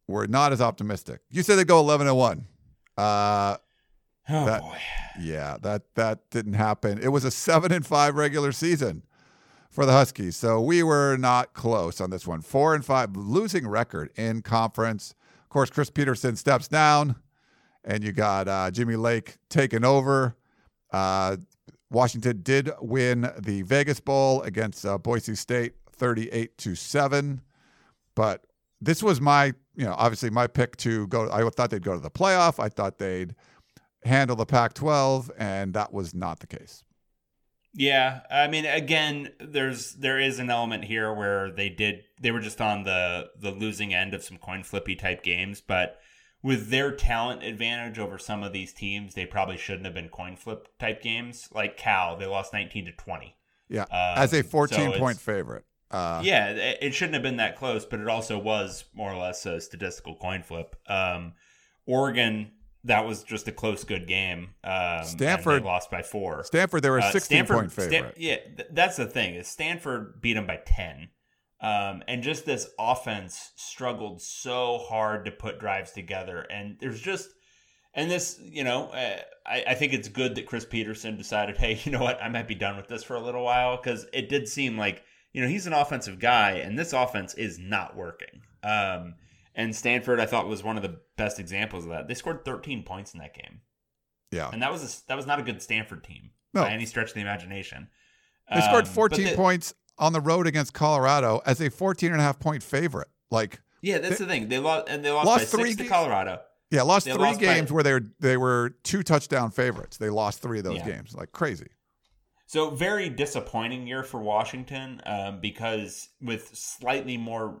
were not as optimistic. You said they go 11 and 1. Uh, Oh That- boy. yeah, that that didn't happen. It was a 7 and 5 regular season for the Huskies. So we were not close on this one. 4 and 5 losing record in conference. Of course, Chris Petersen steps down and you got uh, Jimmy Lake taking over. Uh, Washington did win the Vegas Bowl against uh, Boise State 38 to 7. But this was my, you know, obviously my pick to go. I thought they'd go to the playoff. I thought they'd handle the Pac 12, and that was not the case. Yeah, I mean, again, there's there is an element here where they did they were just on the the losing end of some coin flippy type games, but with their talent advantage over some of these teams, they probably shouldn't have been coin flip type games. Like Cal, they lost 19 to 20. Yeah. Um, As a 14 it's- point favorite. Uh, yeah, it it shouldn't have been that close, but it also was more or less a statistical coin flip. Um, Oregon, that was just a close, good game. Um, Stanford- lost by four. Stanford, they were a Uh, 16 Stanford- point Stan- yeah, th- that's the thing is Stanford beat them by ten, um, and just this offense struggled so hard to put drives together. And there's just, and this, you know, uh, I, I think it's good that Chris Petersen decided, hey, *laughs* you know what, I might be done with this for a little while because it did seem like, you know, he's an offensive guy, and this offense is not working. Um, and Stanford, I thought, was one of the best examples of that. They scored 13 points in that game yeah. and that was a, that was not a good Stanford team No. by any stretch of the imagination. They scored Um, but 14 the- points on the road against Colorado as a 14 and a half point favorite. Like, Yeah, that's the thing. They lost and they lost, Lost by three six to Colorado. yeah, lost They three lost by- games where they were they were two touchdown favorites. They lost three of those Yeah. games. Like crazy. So very disappointing year for Washington um, because with slightly more,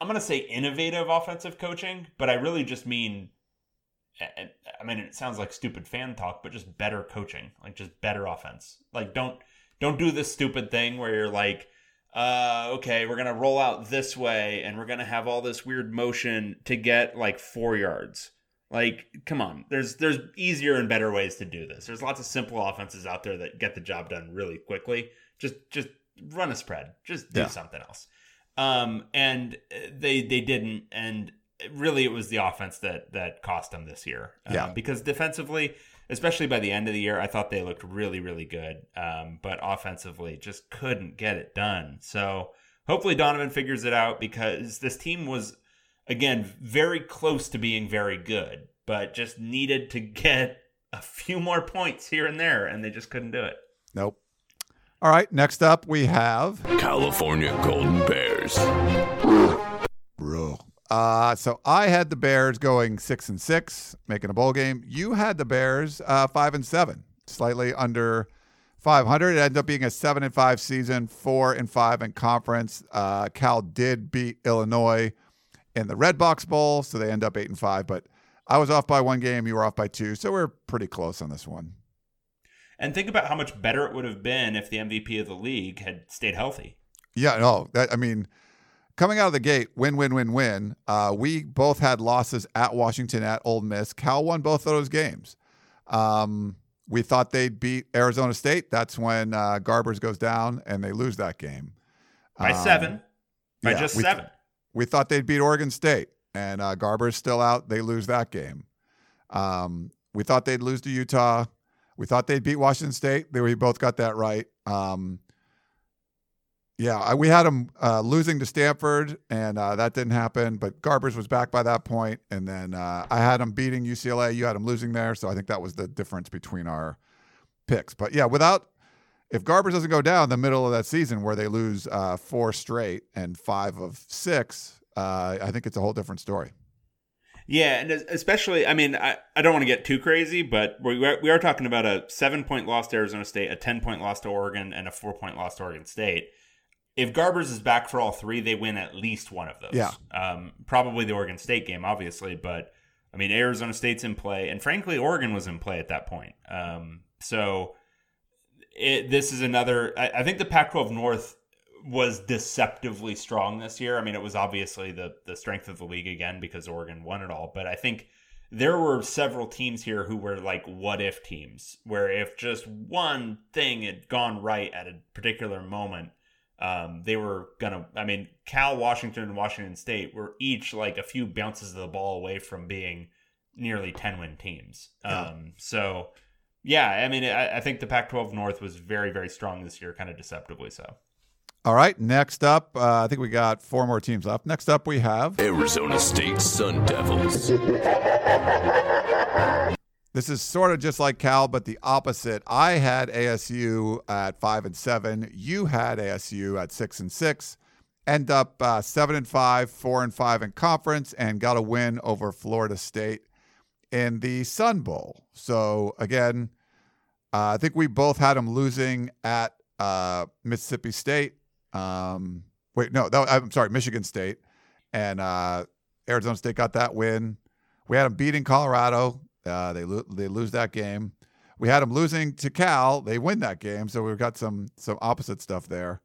I'm going to say innovative offensive coaching, but I really just mean, I- I mean it sounds like stupid fan talk, but just better coaching, like just better offense. Like don't don't do this stupid thing where you're like, uh, okay, we're gonna roll out this way and we're gonna have all this weird motion to get like four yards. Like, come on. There's there's easier and better ways to do this. There's lots of simple offenses out there that get the job done really quickly. Just just run a spread. Just do Yeah. something else. Um, and they they didn't. And really, it was the offense that that cost them this year. Um, Yeah. Because defensively, especially by the end of the year, I thought they looked really really good. Um, but offensively, just couldn't get it done. So hopefully Donovan figures it out because this team was again very close to being very good, but just needed to get a few more points here and there, and they just couldn't do it. Nope. All right. Next up, we have California Golden Bears. Bro. Uh, so I had the Bears going six and six, making a bowl game. You had the Bears uh, five and seven, slightly under 500. It ended up being a seven and five season, four and five in conference. Uh, Cal did beat Illinois in the Red Box Bowl, so they end up eight and five. But I was off by one game, you were off by two, so we're pretty close on this one. And think about how much better it would have been if the MVP of the league had stayed healthy. Yeah, no, that I mean, coming out of the gate, win, win, win, win. Uh, we both had losses at Washington, at Ole Miss. Cal won both of those games. Um, we thought they'd beat Arizona State. That's when uh, Garbers goes down and they lose that game By Um, seven. By yeah, just seven. We thought they'd beat Oregon State, and uh, Garbers still out. They lose that game. Um, we thought they'd lose to Utah. We thought they'd beat Washington State. They, we both got that right. Um, yeah, I, we had them uh, losing to Stanford, and uh, that didn't happen. But Garbers was back by that point, and then uh, I had them beating UCLA. You had them losing there, so I think that was the difference between our picks. But yeah, without if Garbers doesn't go down the middle of that season where they lose uh, four straight and five of six, uh, I think it's a whole different story. Yeah, and especially, I mean, I, I don't want to get too crazy, but we are, we are talking about a seven point loss to Arizona State, a 10 point loss to Oregon, and a four point loss to Oregon State. If Garbers is back for all three, they win at least one of those. Yeah. Um, probably the Oregon State game, obviously, but I mean, Arizona State's in play, and frankly, Oregon was in play at that point. Um, so it, this is another, I, I think the Pac 12 North was deceptively strong this year. I mean, it was obviously the the strength of the league again because Oregon won it all, but I think there were several teams here who were like what if teams where if just one thing had gone right at a particular moment um, they were gonna i mean cal washington and washington state were each like a few bounces of the ball away from being nearly 10 win teams. Um, so yeah i mean I, I think the pac 12 north was very very strong this year kind of deceptively so All right, next up, uh, I think we got four more teams left. Next up, we have Arizona State Sun Devils. *laughs* This is sort of just like Cal, but the opposite. I had ASU at five and seven. You had ASU at six and six. End up uh, seven and five, four and five in conference, and got a win over Florida State in the Sun Bowl. So again, uh, I think we both had them losing at uh, Mississippi State. Um, wait, no, that, I'm sorry, Michigan State, and uh, Arizona State got that win. We had them beating Colorado. Uh, they lo- they lose that game. We had them losing to Cal. They win that game. So we've got some some opposite stuff there.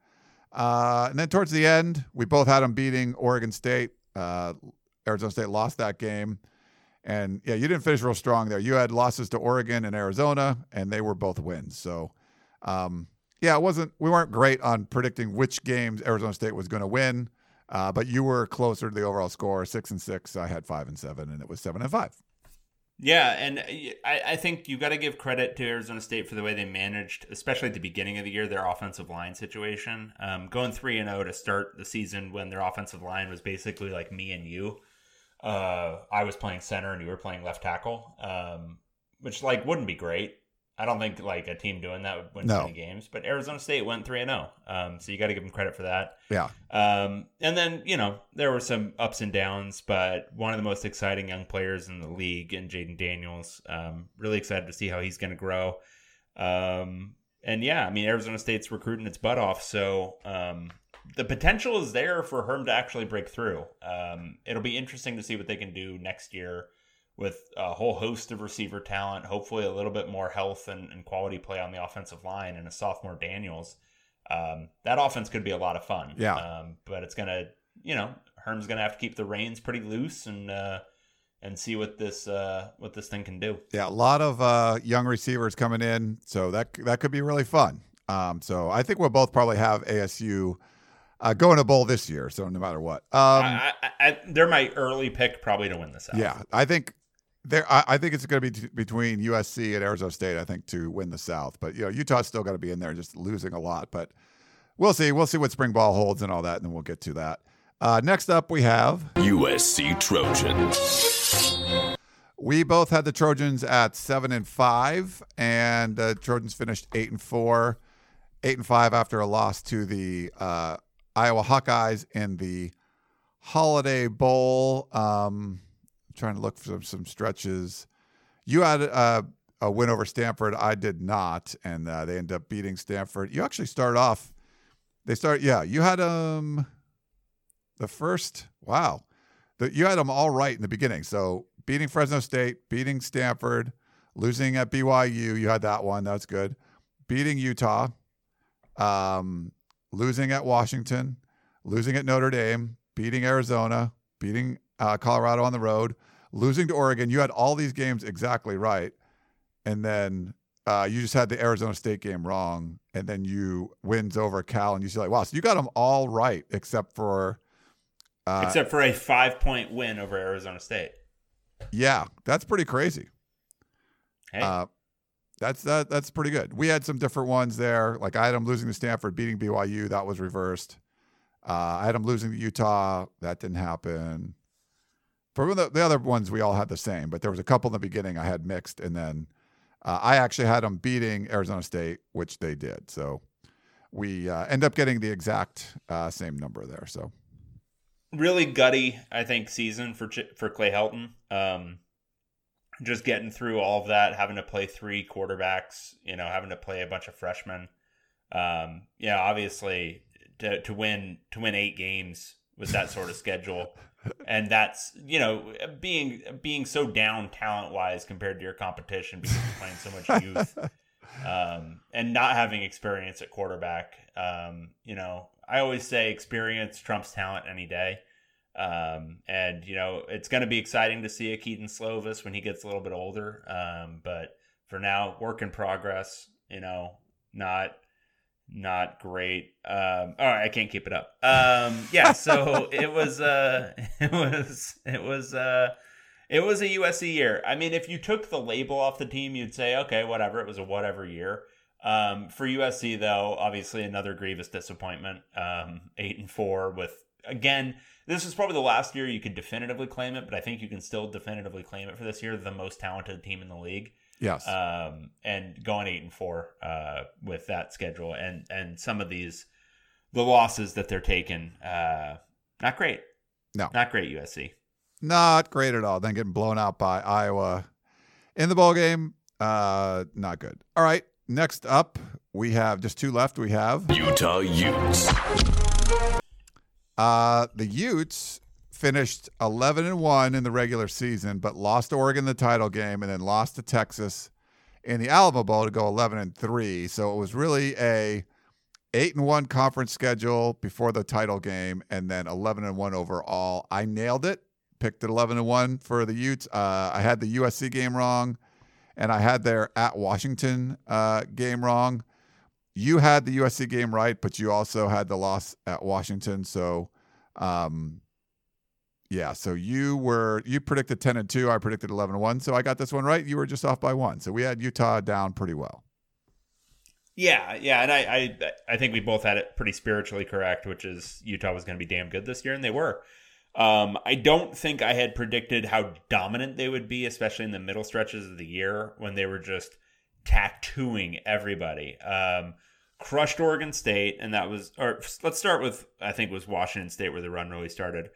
Uh, and then towards the end, we both had them beating Oregon State. Uh, Arizona State lost that game. And yeah, you didn't finish real strong there. You had losses to Oregon and Arizona, and they were both wins. So, um, yeah, it wasn't. We weren't great on predicting which games Arizona State was going to win, uh, but you were closer to the overall score, six and six. I had five and seven, and it was seven and five. Yeah, and I, I think you got to give credit to Arizona State for the way they managed, especially at the beginning of the year, their offensive line situation. Um, going three and zero to start the season when their offensive line was basically like me and you. Uh, I was playing center and you were playing left tackle, um, which like wouldn't be great. I don't think like a team doing that would win No. many games, but Arizona State went three and zero, um, so you got to give them credit for that. Yeah. Um, and then, you know, there were some ups and downs, but one of the most exciting young players in the league and Jayden Daniels. Um, really excited to see how he's going to grow. Um, and yeah, I mean, Arizona State's recruiting its butt off. So um, the potential is there for Herm to actually break through. Um, it'll be interesting to see what they can do next year with a whole host of receiver talent, hopefully a little bit more health and, and quality play on the offensive line, and a sophomore Daniels. Um, that offense could be a lot of fun. Yeah. Um, but it's gonna, you know, Herm's gonna have to keep the reins pretty loose and uh, and see what this uh, what this thing can do. Yeah, a lot of uh, young receivers coming in, so that that could be really fun. Um, so I think we'll both probably have ASU uh, going to bowl this year. So no matter what, um, I, I, I, they're my early pick probably to win this. South. yeah, I think there. I, I think it's going to be t- between USC and Arizona State. I think to win the South, but you know Utah's still got to be in there, just losing a lot. But we'll see. We'll see what spring ball holds and all that, and then we'll get to that. Uh, next up, we have USC Trojans. We both had the Trojans at seven and five, and the Trojans finished eight and four, eight and five after a loss to the uh, Iowa Hawkeyes in the Holiday Bowl. Um, trying to look for some, some stretches. You had uh, a win over Stanford. I did not, and uh, they end up beating Stanford. You actually start off. They start. Yeah, you had um the first. Wow, the, you had them all right in the beginning. So beating Fresno State, beating Stanford, losing at BYU. You had that one. That's good. Beating Utah, um, losing at Washington, losing at Notre Dame, beating Arizona, beating uh, Colorado on the road, losing to Oregon. You had all these games exactly right, and then uh, you just had the Arizona State game wrong, and then you wins over Cal, and you see like, wow, so you got them all right except for. Uh, Except for a five point win over Arizona State. yeah, that's pretty crazy. Hey, Uh, that's that. That's pretty good. We had some different ones there. Like I had them losing to Stanford, beating BYU. That was reversed. Uh, I had them losing to Utah. That didn't happen. For the, the other ones, we all had the same, but there was a couple in the beginning I had mixed, and then uh, I actually had them beating Arizona State, which they did. So we uh, end up getting the exact uh, same number there. So really gutty, I think, season for for Clay Helton. Um, just getting through all of that, having to play three quarterbacks, you know, having to play a bunch of freshmen. Um, yeah, obviously to to win to win eight games with that sort of schedule, *laughs* and that's you know being being so down talent wise compared to your competition because you're playing so much youth. *laughs* um, and not having experience at quarterback. Um, you know, I always say experience trumps talent any day. Um, and you know, it's going to be exciting to see a Kedon Slovis when he gets a little bit older. Um, but for now, work in progress. You know, not not great. Um, all right, I can't keep it up. Um, yeah, so *laughs* it was uh, *laughs* it was it was uh, it was a USC year. I mean, if you took the label off the team, you'd say, okay, whatever. It was a whatever year. Um, for USC, though, obviously another grievous disappointment. Um, eight and four with again. This is probably the last year you could definitively claim it, but I think you can still definitively claim it for this year. The most talented team in the league yes, um, and going eight and four uh, with that schedule and and some of these the losses that they're taking uh, not great No. not great USC not great at all. Then getting blown out by Iowa in the bowl game. Uh, not good. All right. Next up, we have just two left. We have Utah Utes. Uh, the Utes finished 11 and 1 in the regular season, but lost to Oregon the title game and then lost to Texas in the Alamo Bowl to go 11 and 3. So it was really a eight and one conference schedule before the title game, and then eleven and one overall. I nailed it. Picked it eleven and one for the Utes. Uh, I had the USC game wrong, and I had their at Washington uh, game wrong. You had the USC game right, but you also had the loss at Washington. So, um, yeah. So you were you predicted ten and two. I predicted eleven and one. So I got this one right. You were just off by one. So we had Utah down pretty well. Yeah, yeah, and I, I, I think we both had it pretty spiritually correct, which is Utah was going to be damn good this year, and they were. Um, I don't think I had predicted how dominant they would be, especially in the middle stretches of the year when they were just tattooing everybody. Um, crushed Oregon State, and that was, or let's start with, I think was Washington State where the run really started.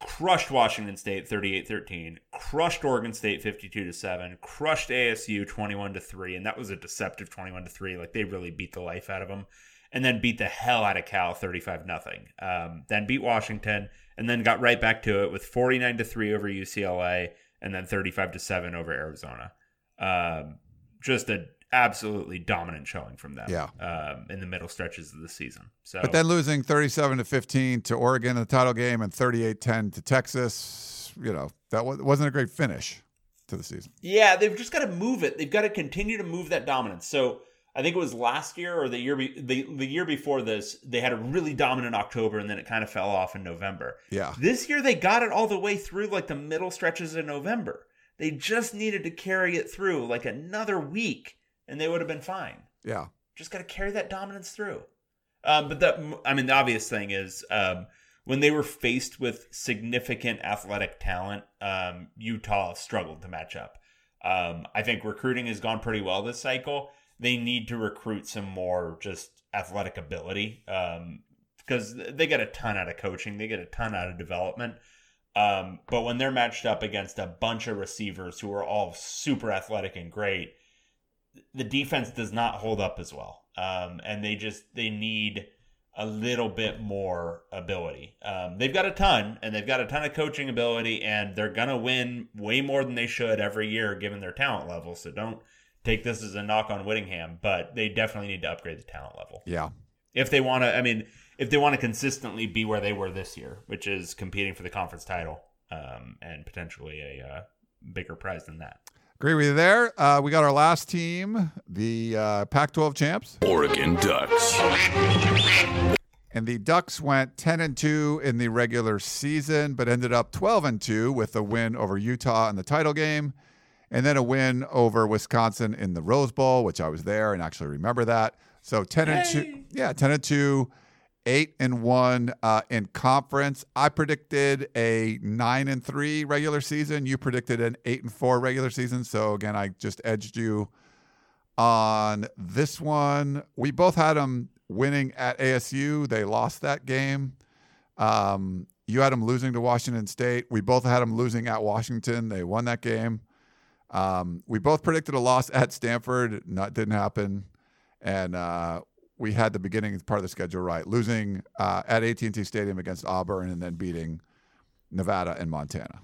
Crushed Washington State 38-13, crushed Oregon State 52 to 7, crushed ASU 21 to 3, and that was a deceptive 21 to 3. Like they really beat the life out of them. And then beat the hell out of Cal 35 nothing. Um, then beat Washington and then got right back to it with 49 to 3 over UCLA and then 35 to 7 over Arizona. Um, just a absolutely dominant showing from them. Yeah. Um, in the middle stretches of the season. So, But then losing 37 to 15 to Oregon in the title game and 38-10 to Texas, you know, that wa- wasn't a great finish to the season. yeah, they've just got to move it. They've got to continue to move that dominance. So I think it was last year or the year be- the the year before this, they had a really dominant October and then it kind of fell off in November. Yeah. This year they got it all the way through like the middle stretches of November. They just needed to carry it through like another week and they would have been fine. Yeah. Just got to carry that dominance through. Um, but the, I mean, the obvious thing is um, when they were faced with significant athletic talent, um, Utah struggled to match up. Um, I think recruiting has gone pretty well this cycle. They need to recruit some more just athletic ability because they get a ton out of coaching, they get a ton out of development. Um, but when they're matched up against a bunch of receivers who are all super athletic and great, the defense does not hold up as well. Um, and they just they need a little bit more ability. Um, they've got a ton, and they've got a ton of coaching ability, and they're gonna win way more than they should every year given their talent level. So don't take this as a knock on Whittingham, but they definitely need to upgrade the talent level Yeah. if they want to. I mean, if they want to consistently be where they were this year, which is competing for the conference title um, and potentially a uh, bigger prize than that. Agree with you there. Uh, we got our last team, the uh, Pac 12 champs. Oregon Ducks. And the Ducks went 10 and 2 in the regular season, but ended up 12 and 2 with a win over Utah in the title game, and then a win over Wisconsin in the Rose Bowl, which I was there and actually remember that. So 10 and 2, yeah, 10 and 2, 8 and 1 uh, in conference. I predicted a 9 and 3 regular season. You predicted an 8 and 4 regular season. So again, I just edged you on this one. We both had them winning at ASU. They lost that game. Um, you had them losing to Washington State. We both had them losing at Washington. They won that game. Um, we both predicted a loss at Stanford. Not didn't happen, and uh, we had the beginning part of the schedule right, losing uh, at AT&T Stadium against Auburn, and then beating Nevada and Montana.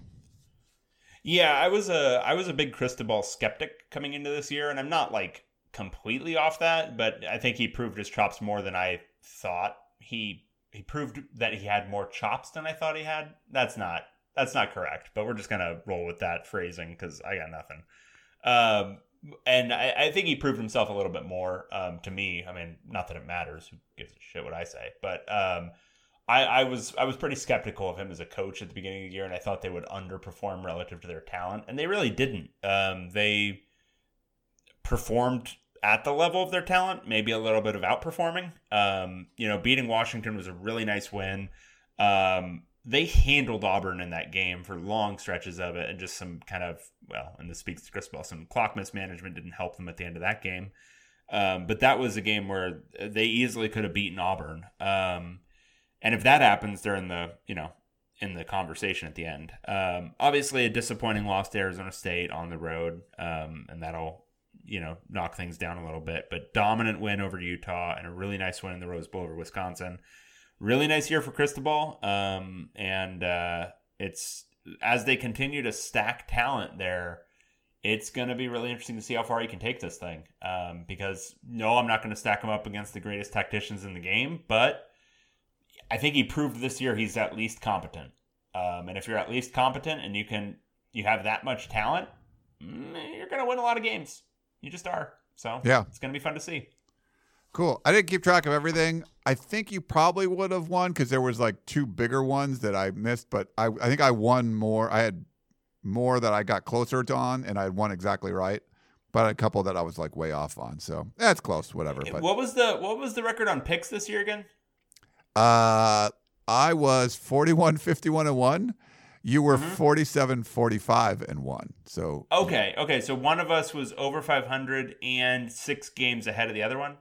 Yeah, I was a I was a big Cristobal skeptic coming into this year, and I'm not like completely off that, but I think he proved his chops more than I thought. He he proved that he had more chops than I thought he had. That's not that's not correct, but we're just gonna roll with that phrasing because I got nothing. Um, and I, I think he proved himself a little bit more um, to me. I mean, not that it matters. Who gives a shit what I say? But um, I, I was I was pretty skeptical of him as a coach at the beginning of the year, and I thought they would underperform relative to their talent, and they really didn't. Um, they performed at the level of their talent, maybe a little bit of outperforming. Um, you know, beating Washington was a really nice win. Um, they handled Auburn in that game for long stretches of it, and just some kind of well, and this speaks to Cristobal, some clock mismanagement didn't help them at the end of that game. Um, but that was a game where they easily could have beaten Auburn. Um, and if that happens, they're in the you know in the conversation at the end. Um, obviously, a disappointing loss to Arizona State on the road, um, and that'll you know knock things down a little bit. But dominant win over Utah and a really nice win in the Rose Bowl over Wisconsin. Really nice year for Cristobal, um, and uh, it's as they continue to stack talent there it's going to be really interesting to see how far he can take this thing. Um, because no, I'm not going to stack him up against the greatest tacticians in the game, but I think he proved this year he's at least competent. Um, and if you're at least competent and you can you have that much talent, mm, you're going to win a lot of games. You just are. So Yeah. it's going to be fun to see. Cool. I didn't keep track of everything. I think you probably would have won because there was like two bigger ones that I missed, but I, I think I won more. I had more that I got closer to on, and I had one exactly right, but a couple that I was like way off on. So that's close, whatever. But what was the what was the record on picks this year again? uh, I was 41, 51 and one. You were Mm-hmm. 47, 45 and one. So Okay, okay. So one of us was over five hundred and six games ahead of the other one.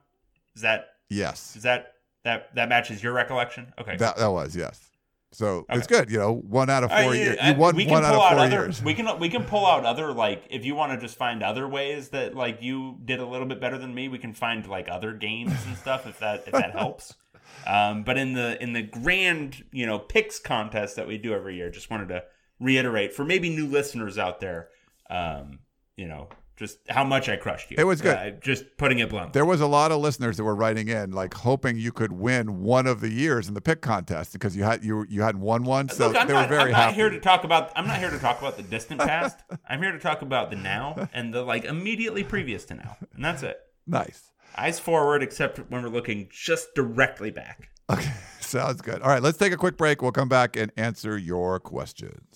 Is that yes, is that that that matches your recollection? Okay. that that was yes. So it's good. You know, one out of four right, years. uh, You won we can one out of out four other, years. We can we can pull out other like if you want to just find other ways that like you did a little bit better than me. We can find like other games and stuff if that if that helps. *laughs* Um, but in the in the grand you know picks contest that we do every year, just wanted to reiterate for maybe new listeners out there, um, you know, just how much I crushed you. It was good. Uh, just putting it bluntly. There was a lot of listeners that were writing in, like hoping you could win one of the years in the pick contest because you had you you hadn't won one, so Look, I'm they not, were very I'm not here to talk about. I'm not here to talk about the distant past. *laughs* I'm here to talk about the now and the like immediately previous to now, and that's it. nice. Eyes forward, except when we're looking just directly back. Okay, *laughs* sounds good. All right, let's take a quick break. We'll come back and answer your questions.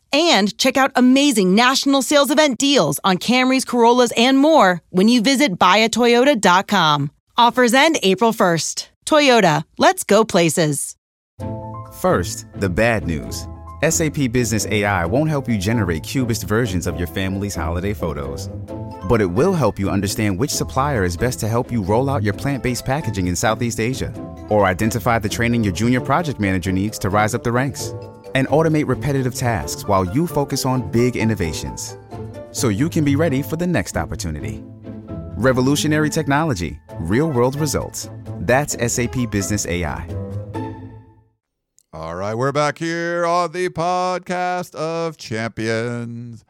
and check out amazing national sales event deals on Camrys, Corollas, and more when you visit buyatoyota.com. Offers end April 1st. Toyota, let's go places. First, the bad news. SAP Business AI won't help you generate cubist versions of your family's holiday photos. But it will help you understand which supplier is best to help you roll out your plant based packaging in Southeast Asia, or identify the training your junior project manager needs to rise up the ranks, and automate repetitive tasks while you focus on big innovations. So you can be ready for the next opportunity. Revolutionary technology, real world results. That's SAP Business AI. All right, we're back here on the podcast of champions.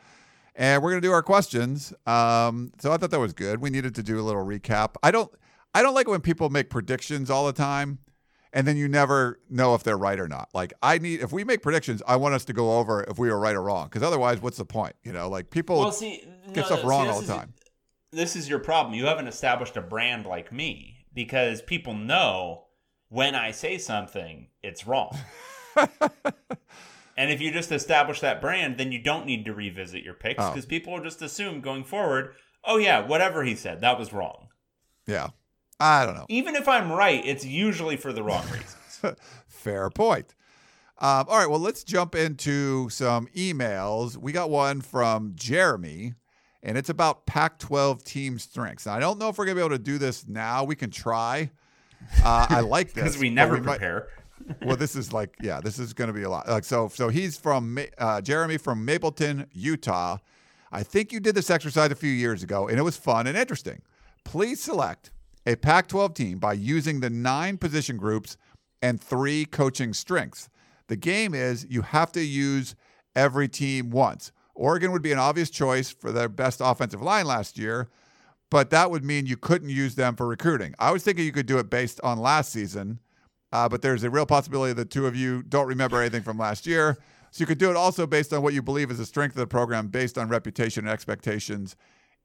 And we're gonna do our questions. Um, so I thought that was good. We needed to do a little recap. I don't I don't like when people make predictions all the time and then you never know if they're right or not. Like I need if we make predictions, I want us to go over if we were right or wrong. Because otherwise, what's the point? You know, like people Well, see, get no, stuff wrong this all the is- time. This is your problem. You haven't established a brand like me because people know when I say something, it's wrong. *laughs* and if you just establish that brand, then you don't need to revisit your picks Oh. because people will just assume going forward, oh yeah, whatever he said, that was wrong. Yeah. I don't know. Even if I'm right, it's usually for the wrong reasons. *laughs* Fair point. Um, all right, well, let's jump into some emails. We got one from Jeremy, and it's about Pac 12 team strengths. Now, I don't know if we're going to be able to do this now. We can try. Uh, I *laughs* like this. Because we never might- prepare. *laughs* well, this is like, yeah, this is going to be a lot. Like, so, so he's from uh, Jeremy from Mapleton, Utah. I think you did this exercise a few years ago, and it was fun and interesting. Please select a Pac 12 team by using the nine position groups and three coaching strengths. The game is you have to use every team once. Oregon would be an obvious choice for their best offensive line last year, but that would mean you couldn't use them for recruiting. I was thinking you could do it based on last season, uh, but there's a real possibility the two of you don't remember anything from last year. So you could do it also based on what you believe is the strength of the program based on reputation and expectations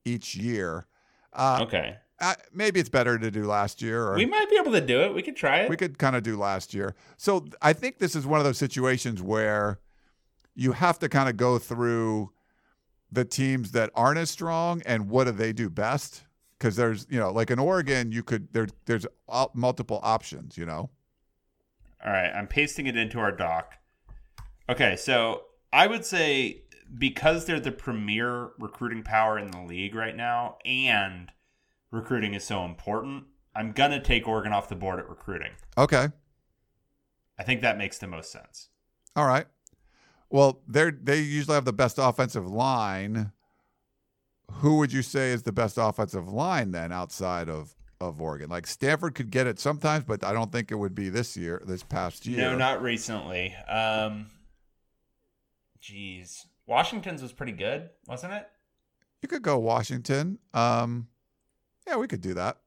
each year. Uh, okay. Uh, maybe it's better to do last year, or We might be able to do it. We could try it. we could kind of do last year. So I think this is one of those situations where you have to kind of go through the teams that aren't as strong and what do they do best? Because there's, you know, like in Oregon, you could there there's multiple options. You know, All right, I'm pasting it into our doc. Okay, so I would say because they're the premier recruiting power in the league right now, and recruiting is so important, I'm gonna take Oregon off the board at recruiting. okay, I think that makes the most sense. all right. Well, they they usually have the best offensive line. Who would you say is the best offensive line then outside of of Oregon? Like Stanford could get it sometimes, but I don't think it would be this year, this past year. No, not recently. Um, jeez, Washington's was pretty good, wasn't it? You could go Washington. Um, yeah, we could do that.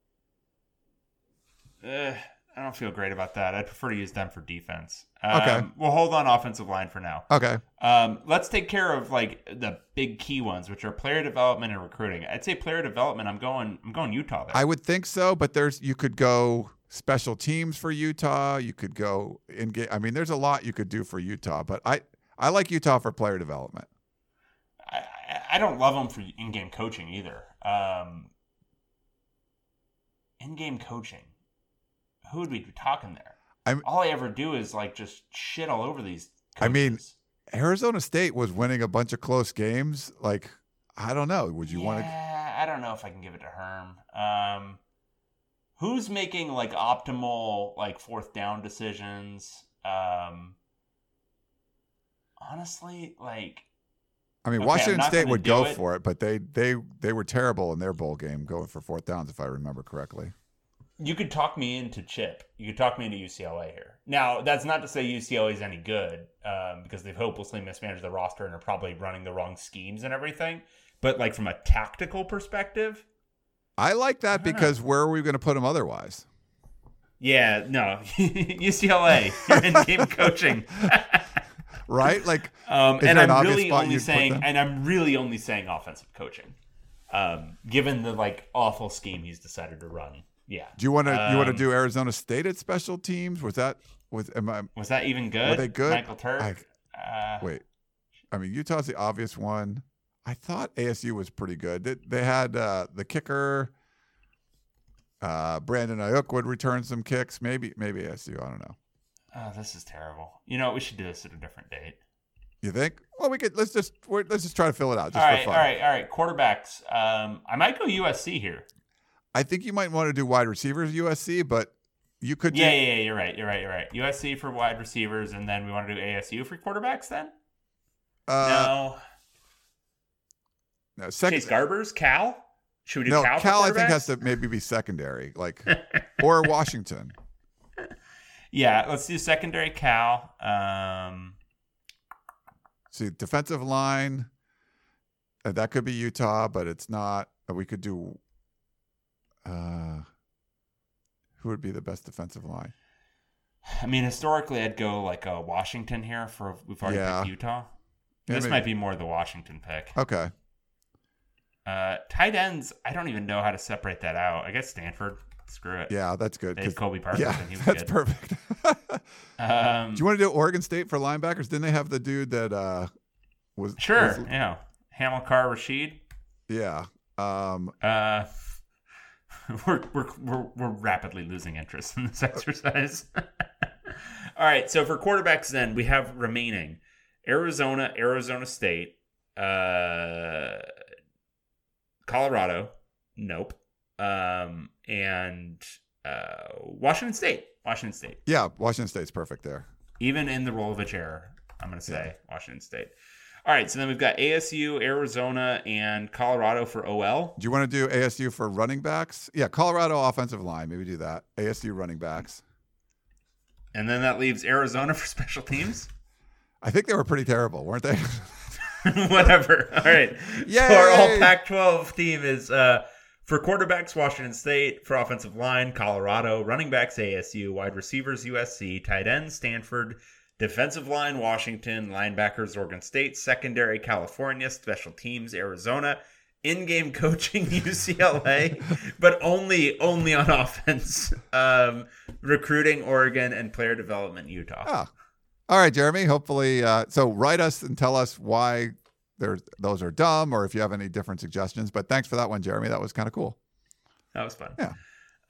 Uh, I don't feel great about that. I'd prefer to use them for defense. Okay. Um, We'll hold on offensive line for now. Okay. Um, let's take care of like the big key ones, which are player development and recruiting. I'd say player development. I'm going. I'm going Utah there. I would think so, but there's you could go special teams for Utah. You could go in game. I mean, there's a lot you could do for Utah, but I I like Utah for player development. I, I- I don't love them for in-game coaching either. Um, in-game coaching. Who would we be talking there? I'm- all I ever do is like just shit all over these. I mean. Arizona State was winning a bunch of close games. Like, I don't know. Would you yeah, want to? I don't know if I can give it to Herm. Um, who's making like optimal like fourth down decisions? Um, honestly, like I mean, Okay, Washington State would go it. for it, but they they they were terrible in their bowl game going for fourth downs, if I remember correctly. you could talk me into Chip. You could talk me into UCLA here. Now, that's not to say UCLA is any good um, because they've hopelessly mismanaged the roster and are probably running the wrong schemes and everything. But like from a tactical perspective, I like that because where are we going to put them otherwise? yeah, no, *laughs* UCLA, you're in game *laughs* coaching. *laughs* Right? Like, Um, and I'm obvious really only saying, and I'm really only saying offensive coaching, um, given the like awful scheme he's decided to run. Yeah. do you want to you want to Um, do Arizona State at special teams? Was that was am I Was that even good? Were they good? Michael Turk. uh, wait? I mean, Utah's the obvious one. I thought ASU was pretty good. They, they had uh, the kicker. Uh, Brandon Aiyuk would return some kicks. Maybe maybe ASU. I don't know. Oh, this is terrible. You know, we should do this at a different date. You think? Well, we could. Let's just we're, let's just try to fill it out just all right, all right, all right. Quarterbacks. Um, I might go USC here. I think you might want to do wide receivers USC, but you could. Yeah, do, yeah, yeah. You're right. You're right. You're right. USC for wide receivers, and then we want to do ASU for quarterbacks. Then Uh, no. no. Second. Chase Garbers, Cal. Should we do No, Cal? Cal, I think has to maybe be secondary, like or Washington. *laughs* Yeah, let's do secondary Cal. Um, See, defensive line. uh, that could be Utah, but it's not. Uh, We could do. Uh, who would be the best defensive line? I mean, historically, I'd go like uh, Washington here for we've already Yeah. picked Utah. Yeah, this maybe. might be more the Washington pick. Okay. Uh, tight ends, I don't even know how to separate that out. I guess Stanford. Screw it. Yeah, that's good. They had 'cause- Kobe Parsons, Yeah, and he was *laughs* that's good. perfect. *laughs* Um, do you want to do Oregon State for linebackers? Didn't they have the dude that uh was sure. was- yeah. Hamilcar Rashed. yeah. Um, Uh, *laughs* we're, we're, we're, we're rapidly losing interest in this exercise. All right. So for quarterbacks, then we have remaining Arizona, Arizona State, uh, Colorado. Nope. Um, and uh, Washington State. Washington State. yeah, Washington State's perfect there. Even in the role of a chair, I'm going to say Washington State. All right. So then we've got ASU, Arizona, and Colorado for OL. Do you want to do ASU for running backs? Yeah, Colorado offensive line. Maybe do that. ASU running backs. And then that leaves Arizona for special teams. *laughs* I think they were pretty terrible, weren't they? *laughs* Whatever. All right. Yay! So our all Pac 12 team is uh, for quarterbacks, Washington State, for offensive line, Colorado, running backs, ASU, wide receivers, USC, tight ends, Stanford, defensive line, Washington, linebackers, Oregon State, secondary, California, special teams, Arizona, in-game *laughs* coaching UCLA, but only only on *laughs* offense. Um, recruiting Oregon and player development Utah. Ah. All right, Jeremy. Hopefully, uh, so write us and tell us why there's those are dumb, or if you have any different suggestions. But thanks for that one, Jeremy. That was kind of cool. That was fun. Yeah.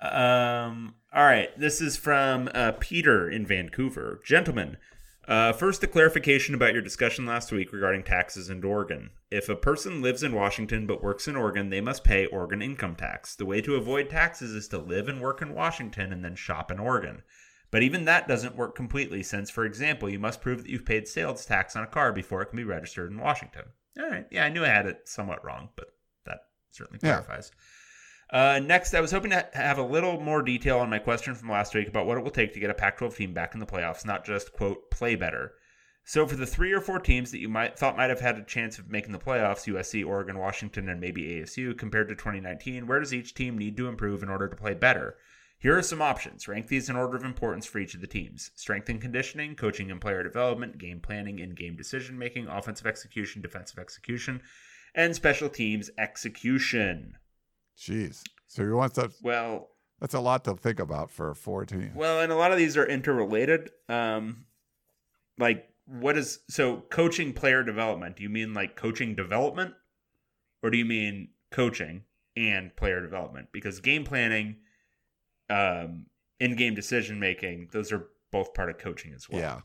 Um. All right. This is from uh, Peter in Vancouver. Gentlemen, uh, first, a clarification about your discussion last week regarding taxes in Oregon. If a person lives in Washington but works in Oregon, they must pay Oregon income tax. The way to avoid taxes is to live and work in Washington and then shop in Oregon. But even that doesn't work completely, since, for example, you must prove that you've paid sales tax on a car before it can be registered in Washington. All right. Yeah, I knew I had it somewhat wrong, but that certainly Yeah. clarifies. Uh, next, I was hoping to have a little more detail on my question from last week about what it will take to get a Pac 12 team back in the playoffs, not just, quote, play better. So, for the three or four teams that you might thought might have had a chance of making the playoffs USC, Oregon, Washington, and maybe ASU compared to 2019 where does each team need to improve in order to play better? Here are some options. Rank these in order of importance for each of the teams strength and conditioning, coaching and player development, game planning and game decision making, offensive execution, defensive execution, and special teams execution. Jeez. So you want that? Well, That's a lot to think about for four teams. well, and a lot of these are interrelated. Um, like what is so coaching player development? Do you mean like coaching development, or do you mean coaching and player development? Because game planning, um, in-game decision making, those are both part of coaching as well. Yeah.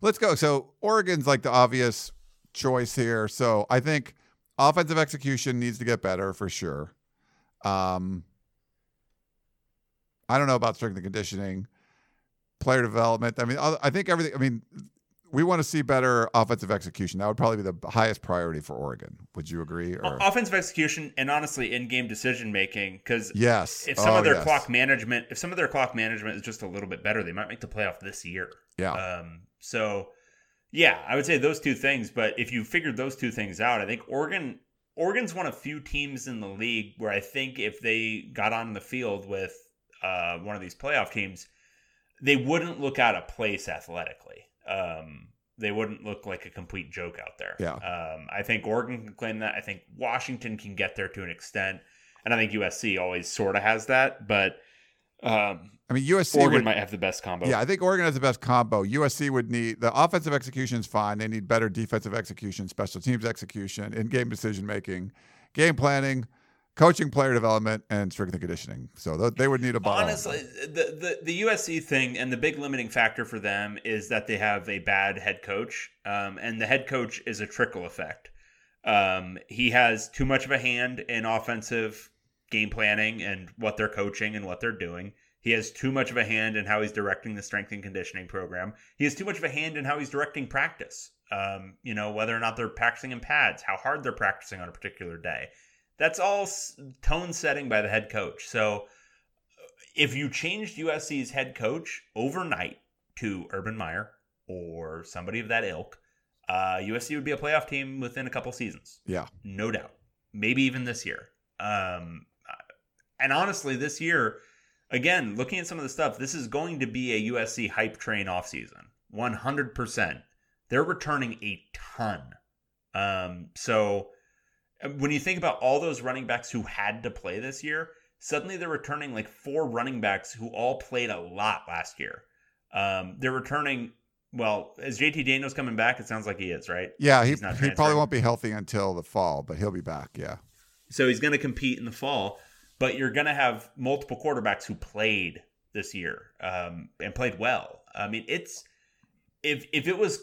Let's go. So Oregon's like the obvious choice here. So I think offensive execution needs to get better for sure. Um, I don't know about strength and conditioning, player development. I mean, I think everything. I mean, we want to see better offensive execution. That would probably be the highest priority for Oregon. Would you agree? Or Offensive execution and honestly in-game decision making because yes, if some Oh, of their yes. clock management if some of their clock management is just a little bit better they might make the playoff this year Yeah. um so yeah i would say those two things but if you figured those two things out i think oregon oregon's one of few teams in the league where i think if they got on the field with uh one of these playoff teams they wouldn't look out of place athletically um they wouldn't look like a complete joke out there Yeah. um i think oregon can claim that i think washington can get there to an extent and I think USC always sort of has that, but um, I mean, USC Oregon would, might have the best combo. Yeah, I think Oregon has the best combo. USC would need the offensive execution is fine. They need better defensive execution, special teams execution, in-game decision making, game planning, coaching, player development, and strength and conditioning. So th- they would need a bottle. Honestly, the, the the USC thing and the big limiting factor for them is that they have a bad head coach, um, and the head coach is a trickle effect. Um, he has too much of a hand in offensive game planning and what they're coaching and what they're doing. He has too much of a hand in how he's directing the strength and conditioning program. He has too much of a hand in how he's directing practice. Um, you know, whether or not they're practicing in pads, how hard they're practicing on a particular day. That's all tone setting by the head coach. So if you changed USC's head coach overnight to Urban Meyer or somebody of that ilk, uh, USC would be a playoff team within a couple seasons yeah, no doubt. Maybe even this year. Um, and honestly, this year, again, looking at some of the stuff, this is going to be a USC hype train offseason. 100%. They're returning a ton. Um, so when you think about all those running backs who had to play this year, suddenly they're returning like four running backs who all played a lot last year. Um, they're returning. Well, is JT Daniels coming back? It sounds like he is, right? yeah. He, He's not he probably won't be healthy until the fall, but he'll be back. Yeah, So he's going to compete in the fall, but you're going to have multiple quarterbacks who played this year um, and played well. I mean, it's if if it was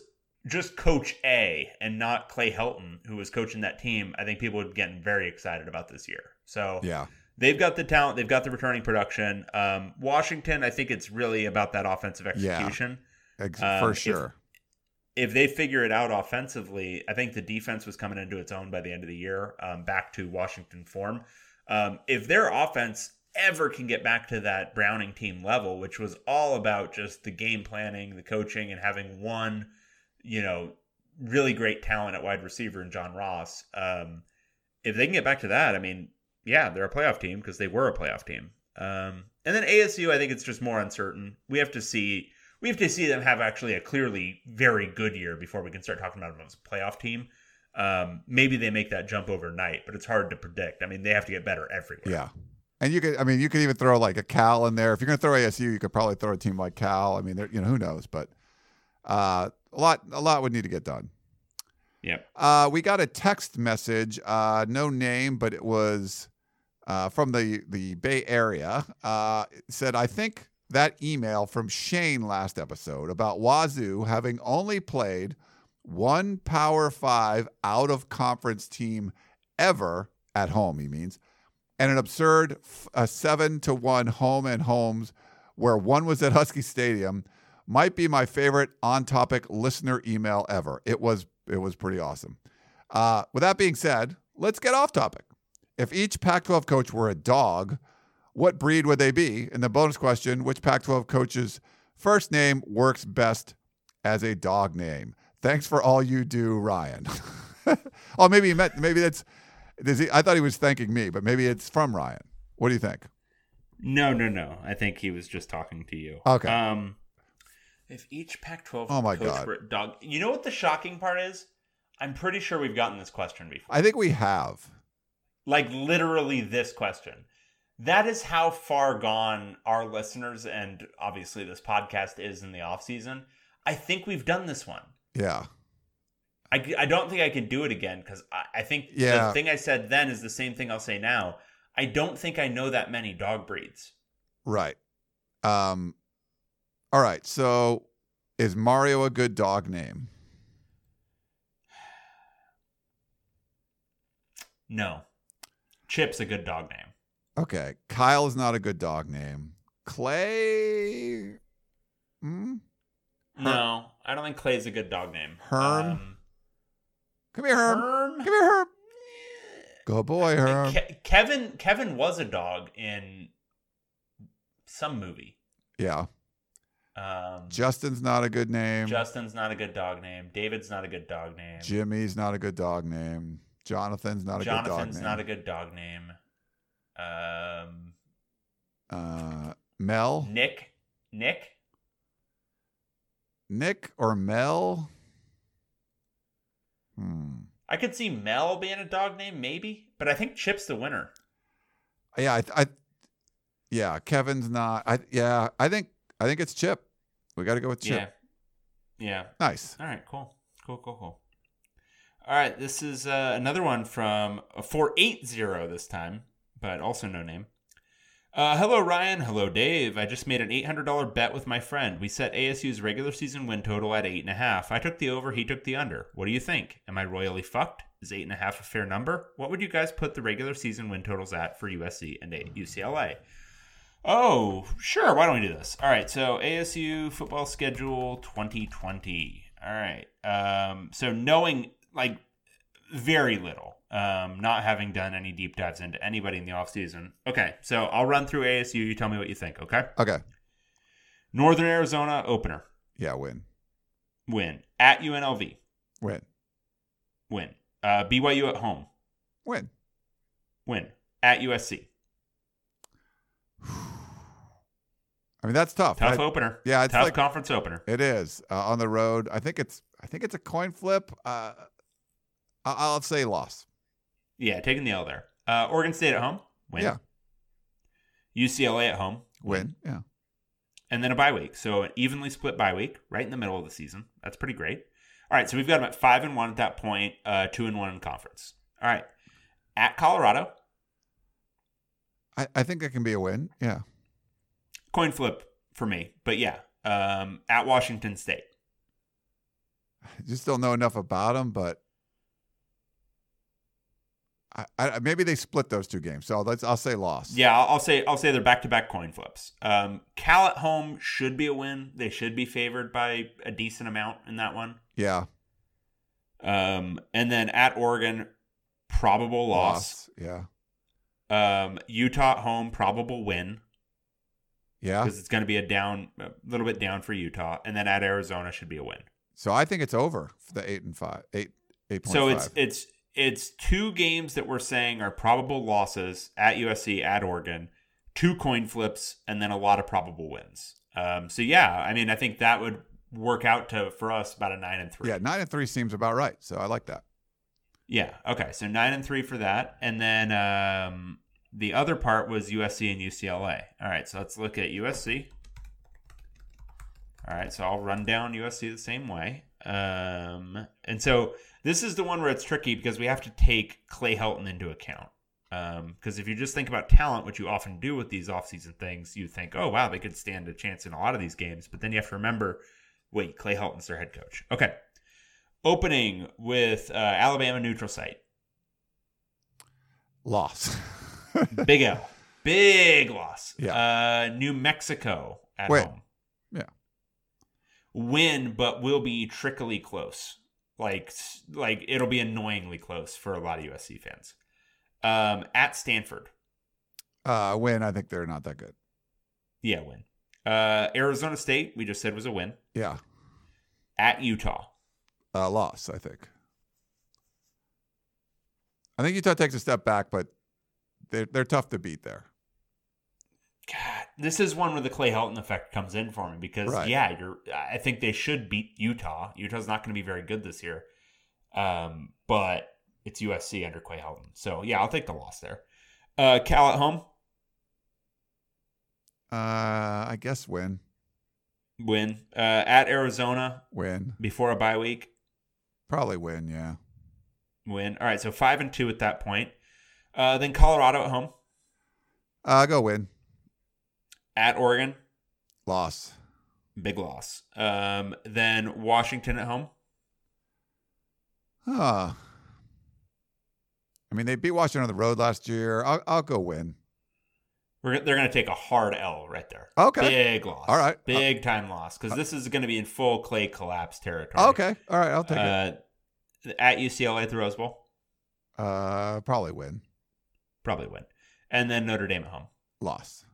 just Coach A and not Clay Helton who was coaching that team, I think people would get very excited about this year. So yeah, they've got the talent, they've got the returning production. Um, Washington, I think it's really about that offensive Yeah. execution Ex- Um, for if- sure. if they figure it out offensively, I think the defense was coming into its own by the end of the year, um, back to Washington form. Um, if their offense ever can get back to that Browning team level, which was all about just the game planning, the coaching, and having one, you know, really great talent at wide receiver in John Ross. Um, if they can get back to that, I mean, yeah, they're a playoff team because they were a playoff team. Um, and then ASU, I think it's just more uncertain. We have to see we have to see them have actually a clearly very good year before we can start talking about them as a playoff team. Um, maybe they make that jump overnight, but it's hard to predict. I mean, they have to get better everywhere. Yeah. And you could, I mean, you could even throw like a Cal in there. If you're going to throw ASU, you could probably throw a team like Cal. I mean, you know, who knows? But uh, a lot, a lot would need to get done. Yep. Uh, we got a text message, uh, no name, but it was uh, from the the Bay Area. Uh, said, I think that email from Shane last episode about Wazoo having only played one Power Five out of conference team ever at home. He means, and an absurd f- seven to one home and homes where one was at Husky Stadium might be my favorite on topic listener email ever. It was it was pretty awesome. Uh, with that being said, let's get off topic. If each Pac 12 coach were a dog, what breed would they be? And the bonus question which Pac 12 coach's first name works best as a dog name? Thanks for all you do, Ryan. *laughs* oh, maybe he meant, maybe that's, he, I thought he was thanking me, but maybe it's from Ryan. What do you think? No, no, no. I think he was just talking to you. Okay. Um, if each Pac-12 Oh my coach God. dog, you know what the shocking part is? I'm pretty sure we've gotten this question before. I think we have. like literally this question. That is how far gone our listeners and obviously this podcast is in the off season. I think we've done this one. Yeah. I, I don't think I can do it again because I, I think Yeah. the thing I said then is the same thing I'll say now. I don't think I know that many dog breeds. Right. Um, all right. So is Mario a good dog name? No. Chip's a good dog name. Okay. Kyle is not a good dog name. Clay. Hmm? No, I don't think Clay's a good dog name. Herm? Um, Come here, Herm. Herm? Come here, Herm. Good boy, Herm. Ke- Kevin Kevin was a dog in some movie. Yeah. Um, Justin's not a good name. Justin's not a good dog name. David's not a good dog name. Jimmy's not a good dog name. Jonathan's not a good dog name. Jonathan's not a good dog name. Um, uh, Mel, Nick, Nick, Nick, or Mel? Hmm. I could see Mel being a dog name, maybe, but I think Chip's the winner. Yeah, I, I yeah, Kevin's not. I yeah, I think I think it's Chip. We got to go with Chip. Yeah, yeah. Nice. All right, cool, cool, cool, cool. All right, this is uh, another one from four eight zero this time, but also no name. Uh, hello, Ryan. Hello, Dave. I just made an $800 bet with my friend. We set ASU's regular season win total at 8.5. I took the over, he took the under. What do you think? Am I royally fucked? Is 8.5 a fair number? What would you guys put the regular season win totals at for USC and UCLA? Oh, sure. Why don't we do this? All right. So ASU football schedule 2020. All right. Um, so knowing like very little, um, not having done any deep dives into anybody in the offseason. Okay. So I'll run through ASU. You tell me what you think. Okay. Okay. Northern Arizona opener Yeah, win. win at UNLV Win. win. Uh, BYU at home Win. win at USC. I mean, that's tough. Tough I- opener. yeah, it's tough like- conference opener. It is uh, on the road. I think it's. I think it's a coin flip. Uh, I'll say loss. Yeah, taking the L there. Uh, Oregon State at home win. Yeah. UCLA at home Win. Yeah. and then a bye week. So an evenly split bye week, right in the middle of the season. That's pretty great. All right, so we've got them at five and one at that point, uh, two and one in conference. All right, at Colorado, I, I think it can be a win. Yeah. Coin flip for me, but yeah, um, at Washington State. I just don't know enough about them, but I, I, maybe they split those two games. So let's. I'll say loss. Yeah, I'll, I'll say I'll say they're back to back coin flips. Um, Cal at home should be a win. They should be favored by a decent amount in that one. Yeah. Um, and then at Oregon, probable loss. Yeah. Um, Utah at home, probable win. Yeah. because it's going to be a down, a little bit down for Utah, and then at Arizona should be a win. So I think it's over for the eight and five, eight, eight point So it's it's it's two games that we're saying are probable losses at USC, at Oregon, two coin flips, and then a lot of probable wins. Um, so yeah, I mean, I think that would work out to for us about a nine and three. yeah, nine and three seems about right. So I like that. Yeah. Okay. So nine and three for that, and then um, the other part was USC and UCLA. All right. So let's look at USC. All right. So I'll run down USC the same way. Um, and so this is the one where it's tricky because we have to take Clay Helton into account. Because if you just think about talent, which you often do with these offseason things, you think, oh, wow, they could stand a chance in a lot of these games. But then you have to remember wait, Clay Helton's their head coach. Okay. Opening with uh, Alabama neutral site. Loss. *laughs* Big L. Big loss. Yeah. Uh, New Mexico at Win. home. Yeah. Win, but will be trickily close. Like, like it'll be annoyingly close for a lot of USC fans. Um, at Stanford. Uh, win. I think they're not that good. Yeah, win. Uh, Arizona State, we just said was a win. Yeah. At Utah. Uh, loss. I think. I think Utah takes a step back, but they're they're tough to beat there. God, this is one where the Clay Helton effect comes in for me because Right. yeah, you're. I think they should beat Utah. Utah's not going to be very good this year, um, but it's USC under Clay Helton. So yeah, I'll take the loss there. Uh, Cal at home Uh, I guess win. win. Uh, at Arizona Win. before a bye week Probably win. Yeah. win. All right, so five and two at that point. Uh, then Colorado at home Uh, go win. at Oregon, Loss. big loss. Um, then Washington at home. Huh. I mean, they beat Washington on the road last year. I'll, I'll go win. We're, they're going to take a hard L right there. Okay. Big loss. All right. Big time loss because this is going to be in full Clay collapse territory. Okay. All right. I'll take it. Uh, at UCLA at the Rose Bowl, Uh, probably win. Probably win. And then Notre Dame at home. Loss.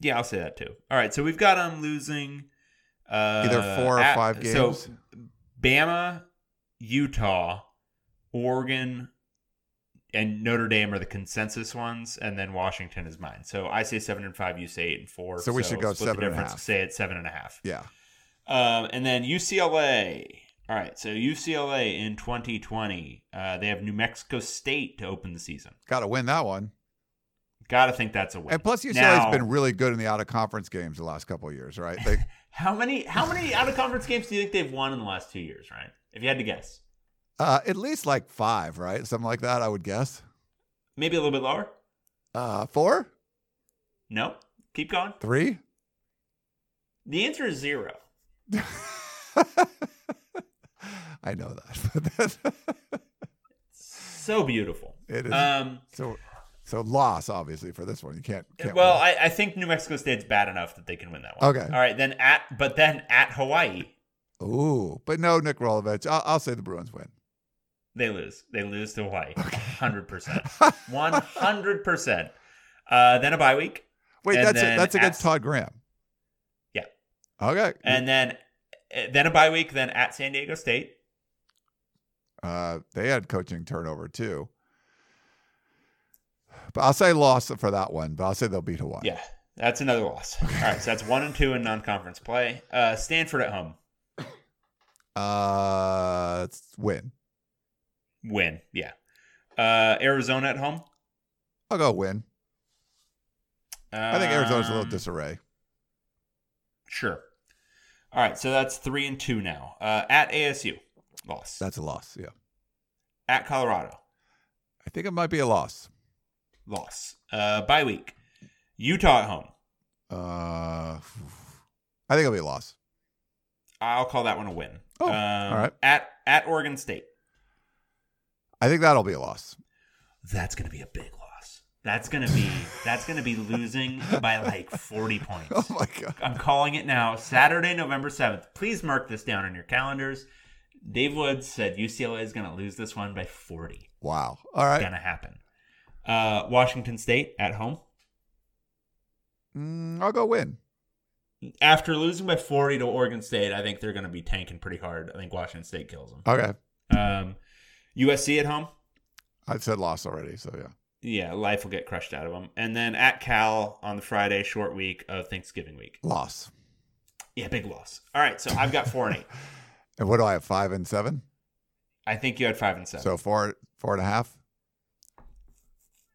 Yeah, I'll say that too. All right. So we've got them losing uh, Either four or at- five So. Bama, Utah, Oregon, and Notre Dame are the consensus ones, and then Washington is mine. So I say seven and five. You say eight and four. So we should go split seven the and a half. Say it seven and a half. Yeah. Um, and then UCLA. All right, so UCLA in 2020, uh, they have New Mexico State to open the season. Got to win that one. Got to think that's a win. And plus, UCLA's Now- been really good in the out of conference games the last couple of years, right? They, *laughs* How many how many out of conference games do you think they've won in the last two years, right? If you had to guess, uh, at least like five, right? Something like that, I would guess. maybe a little bit lower. Uh, four, No, keep going. three. The answer is zero. *laughs* I know that. *laughs* So beautiful. It is. Um, so, so loss obviously for this one. You can't. can't well. I, I think New Mexico State's bad enough that they can win that one. Okay. All right, then at but then at Hawaii, Ooh, but no, Nick Rolovich. I'll, I'll say the Bruins win. They lose. They lose to Hawaii. Hundred percent. *laughs* One hundred percent. Uh, then a bye week. Wait, that's then that's against at- Todd Graham. Yeah. Okay. And then uh, then a bye week. Then at San Diego State. Uh, they had coaching turnover too. But I'll say loss for that one. But I'll say they'll beat Hawaii. Yeah, that's another loss. *laughs* All right, so that's one and two in non-conference play. Uh, Stanford at home. Uh, win. Win. Yeah. Uh, Arizona at home. I'll go win. I think Arizona's a little Um, disarray. Sure. All right, so that's three and two now. Uh, at ASU, loss. That's a loss. Yeah. at Colorado, I think it might be a loss. loss. Uh, bye week, Utah at home. Uh, I think it'll be a loss. I'll call that one a win. Oh, um, all right. At at Oregon State, I think that'll be a loss. that's going to be a big loss. That's going to be that's going to be losing by like forty points. *laughs* Oh my god. I'm calling it now. Saturday, November 7th. Please mark this down on your calendars. Dave Woods said UCLA is going to lose this one by 40. Wow. All right. It's going to happen. Uh, Washington State at home. Mm, I'll go win. After losing by 40 to Oregon State, I think they're going to be tanking pretty hard. I think Washington State kills them. Okay. Um, USC at home. I said loss already, so yeah. Yeah, life will get crushed out of them. And then at Cal on the Friday, short week of Thanksgiving week. Loss. Yeah, big loss. All right, so I've got four and eight. *laughs* And what do I have? Five and seven? I think you had five and seven. So four, four and a half.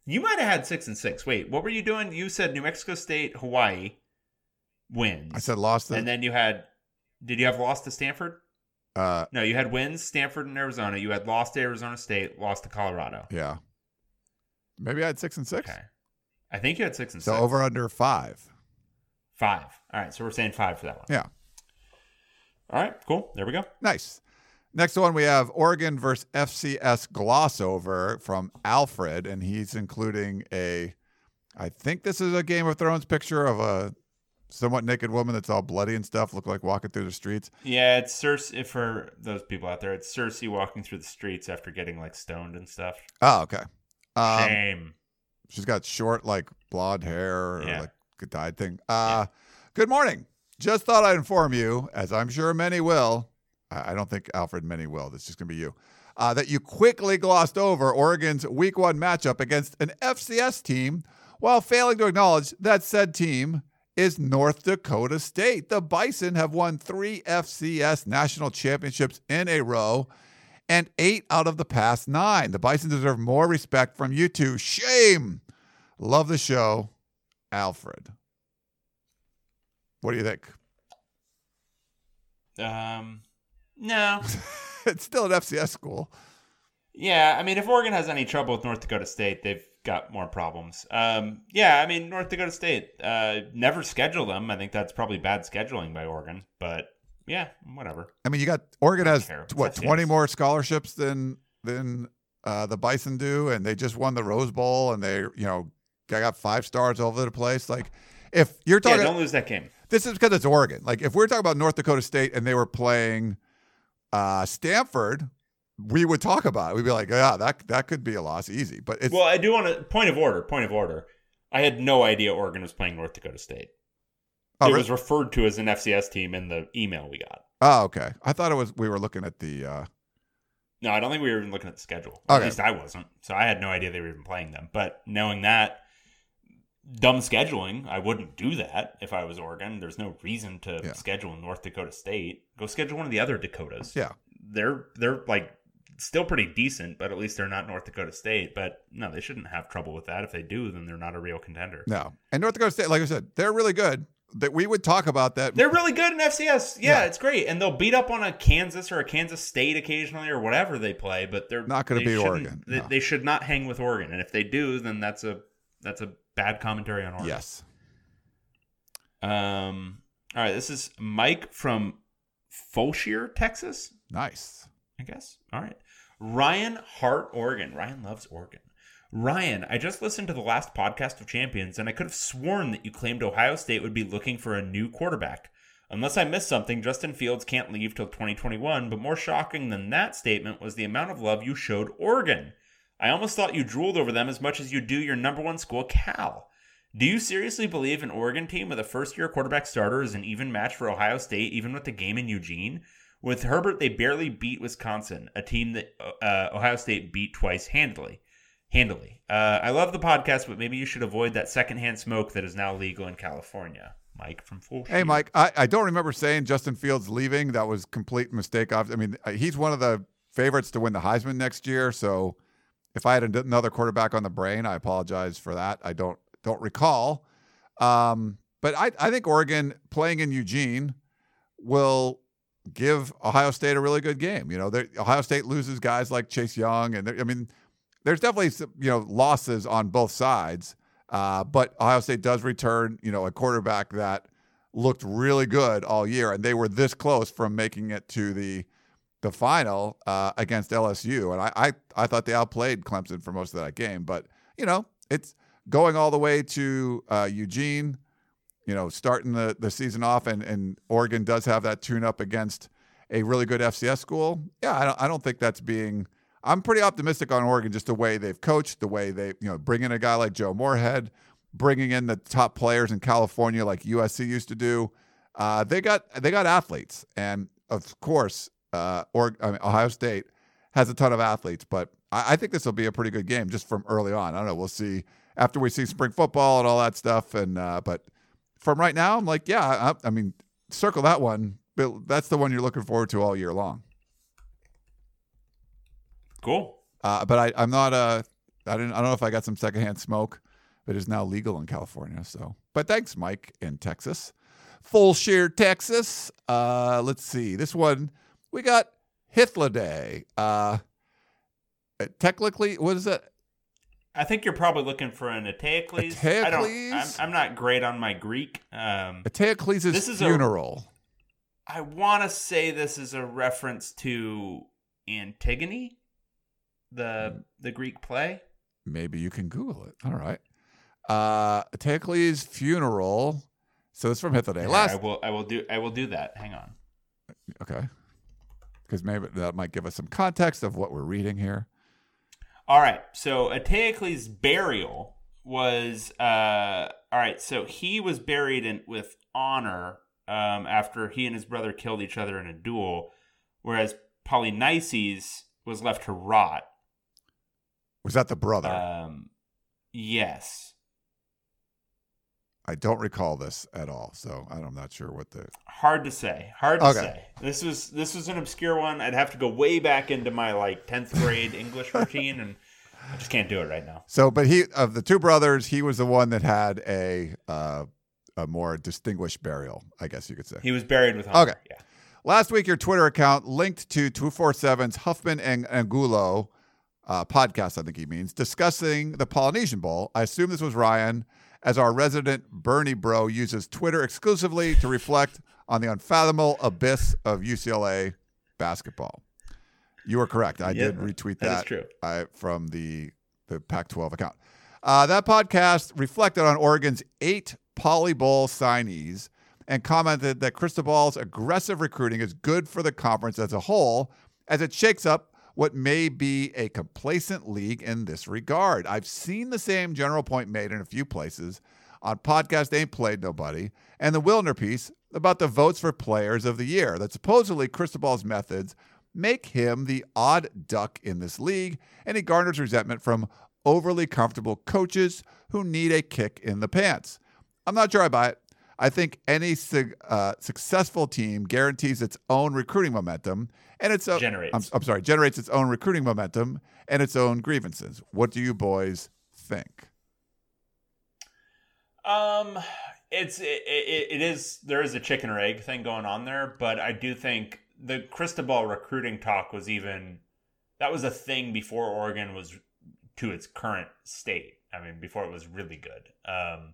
you might have had six and six. Wait, what were you doing? You said New Mexico State, Hawaii wins. I said lost. And then you had. Did you have lost to Stanford? uh, No, you had wins Stanford and Arizona. You had lost to Arizona State, lost to Colorado. yeah. Maybe I had six and six. Okay. I think you had six and So six. over under five. five. All right, so we're saying five for that one. Yeah. All right, cool. There we go. Nice. Next one, we have Oregon versus FCS gloss over from Alfred, and he's including a, I think this is a Game of Thrones picture of a somewhat naked woman that's all bloody and stuff, look like walking through the streets. Yeah, it's Cersei for those people out there. It's Cersei walking through the streets after getting like stoned and stuff. Oh, okay. Um, Shame. she's got short, like blonde hair or Yeah. like dyed thing. Uh, Good morning. Just thought I'd inform you, as I'm sure many will. I don't think Alfred many will. That's just going to be you. Uh, that you quickly glossed over Oregon's Week One matchup against an FCS team, while failing to acknowledge that said team is North Dakota State. The Bison have won three FCS national championships in a row and eight out of the past nine. The Bison deserve more respect from you two. Shame. Love the show, Alfred. What do you think? Um, no. *laughs* it's still an FCS school. Yeah, I mean, if Oregon has any trouble with North Dakota State, they've got more problems. Um, yeah, I mean, North Dakota State uh, never schedule them. I think that's probably bad scheduling by Oregon, but yeah, whatever. I mean, you got Oregon has care. what It's twenty more scholarships than than uh, the Bison do, and they just won the Rose Bowl, and they you know got five stars all over the place. Like, if you're Yeah, talking, don't lose that game. This is because it's Oregon. Like, if we're talking about North Dakota State and they were playing uh, Stanford, we would talk about it. We'd be like, yeah, that that could be a loss, easy. But it's Well, I do want to point of order. Point of order. I had no idea Oregon was playing North Dakota State. oh, it really? was referred to as an FCS team in the email we got. oh, okay. I thought it was we were looking at the. Uh, No, I don't think we were even looking at the schedule. Okay. At least I wasn't. So I had no idea they were even playing them. But knowing that, dumb scheduling, I wouldn't do that if I was Oregon. There's no reason to Yeah. schedule North Dakota State. Go schedule one of the other Dakotas. Yeah. They're they're like still pretty decent, but at least they're not North Dakota State. But no, they shouldn't have trouble with that. If they do, then they're not a real contender. no, and North Dakota State, like I said, they're really good. That we would talk about that. They're really good in FCS. Yeah, Yeah. it's great, and they'll beat up on a Kansas or a Kansas State occasionally or whatever they play. But they're Not gonna be beat shouldn't- Oregon, They, no. they should not hang with Oregon, and if they do, then that's a that's a bad commentary on Oregon. yes. Um. All right. This is Mike from Fulshear, Texas. Nice. I guess. All right. Ryan Hart, Oregon. Ryan loves Oregon. Ryan, I just listened to the last podcast of Champions, and I could have sworn that you claimed Ohio State would be looking for a new quarterback. Unless I missed something, Justin Fields can't leave till 2021, but more shocking than that statement was the amount of love you showed Oregon. I almost thought you drooled over them as much as you do your number one school, Cal. Do you seriously believe an Oregon team with a first year quarterback starter is an even match for Ohio State, even with the game in Eugene? With Herbert, they barely beat Wisconsin, a team that uh, Ohio State beat twice handily. Handily. Uh, I love the podcast, but maybe you should avoid that secondhand smoke that is now legal in California. Mike from Full. Hey, Mike, I, I don't remember saying Justin Fields leaving. That was complete mistake. I mean, uh, he's one of the favorites to win the Heisman next year. So if I had another quarterback on the brain, I apologize for that. I don't don't recall. Um, but I, I think Oregon playing in Eugene will give Ohio State a really good game. You know, Ohio State loses guys like Chase Young, and I mean, there's definitely some, you know losses on both sides. Uh, but Ohio State does return, you know, a quarterback that looked really good all year, and they were this close from making it to the the final uh, against LSU. And I, I I thought they outplayed Clemson for most of that game, but you know, it's going all the way to uh, Eugene. You know, starting the the season off, and and Oregon does have that tune up against a really good FCS school. Yeah, I don't I don't think that's being. I'm pretty optimistic on Oregon, just the way they've coached, the way they, you know, bring in a guy like Joe Moorhead, bringing in the top players in California like USC used to do. Uh, they got they got athletes, and of course, uh, or I mean, Ohio State has a ton of athletes. But I, I think this will be a pretty good game just from early on. I don't know. We'll see after we see spring football and all that stuff. And uh, but from right now, I'm like, yeah, I, I mean, circle that one. That's the one you're looking forward to all year long. Cool. Uh, but I, I'm not a. I didn't. I don't know if I got some secondhand smoke, but it's now legal in California. So, but thanks, Mike, in Texas, Fulshear, Texas. Uh, let's see. This one we got Hitler Day. Uh, technically, what is it? I think you're probably looking for an Eteocles. I don't. I'm, I'm not great on my Greek. Um, Eteocles' This is a- funeral. I want to say this is a reference to Antigone, the the Greek play. Maybe you can Google it. All right. Uh, funeral. So it's from Hitler Day. Yeah, Last I will. I will do. I will do that. Hang on. Okay. Because maybe that might give us some context of what we're reading here. All right. So Eteocles' burial was uh all right, so he was buried in with honor um after he and his brother killed each other in a duel, whereas Polynices was left to rot. Was that the brother? Um yes. I don't recall this at all, so I'm not sure what the. Hard to say. Hard to Okay. say. This was this was an obscure one. I'd have to go way back into my like 10th grade English *laughs* routine and I just can't do it right now. So, but he of the two brothers, he was the one that had a uh, a more distinguished burial, I guess you could say. He was buried with honor. Okay. Yeah. Last week, your Twitter account linked to 247's Huffman and Angulo uh, podcast, I think he means, discussing the Polynesian Bowl. I assume this was Ryan, as our resident Bernie bro uses Twitter exclusively to reflect on the unfathomable abyss of UCLA basketball. You are correct. I Yeah, did retweet that that, true. I, from the, the Pac 12 account. Uh, that podcast reflected on Oregon's eight Poly Bowl signees and commented that Cristobal's aggressive recruiting is good for the conference as a whole as it shakes up what may be a complacent league in this regard. I've seen the same general point made in a few places on podcast Ain't Played Nobody and the Wilner piece about the votes for players of the year that supposedly Cristobal's methods make him the odd duck in this league and he garners resentment from overly comfortable coaches who need a kick in the pants. I'm not sure I buy it. I think any su- uh, successful team guarantees its own recruiting momentum and its own, Generates. I'm, I'm sorry, generates its own recruiting momentum and its own grievances. What do you boys think? Um, it's it, it, it is there is a chicken or egg thing going on there, but I do think the Cristobal recruiting talk was even that was a thing before Oregon was to its current state. I mean, before it was really good. Um,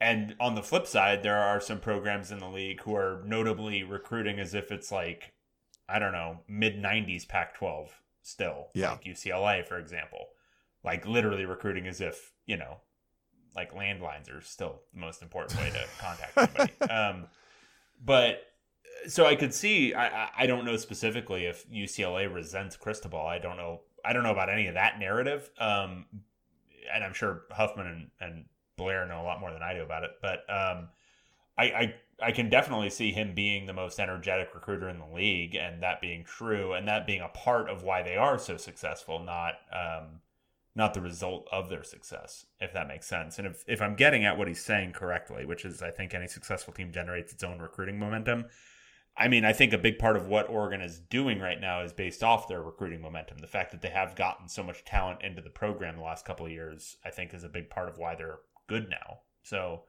and on the flip side, there are some programs in the league who are notably recruiting as if it's like I don't know mid '90s Pac-12 still, Yeah. like UCLA, for example, like literally recruiting as if you know like landlines are still the most important way to *laughs* contact anybody. um, but so I could see. I, I I don't know specifically if UCLA resents Cristobal. I don't know. I don't know about any of that narrative. Um, and I'm sure Huffman and, and Blair know a lot more than I do about it. But um, I, I I can definitely see him being the most energetic recruiter in the league, and that being true, and that being a part of why they are so successful, not um, not the result of their success, if that makes sense. And if, if I'm getting at what he's saying correctly, which is I think any successful team generates its own recruiting momentum. I mean, I think a big part of what Oregon is doing right now is based off their recruiting momentum. The fact that they have gotten so much talent into the program the last couple of years, I think, is a big part of why they're good now. So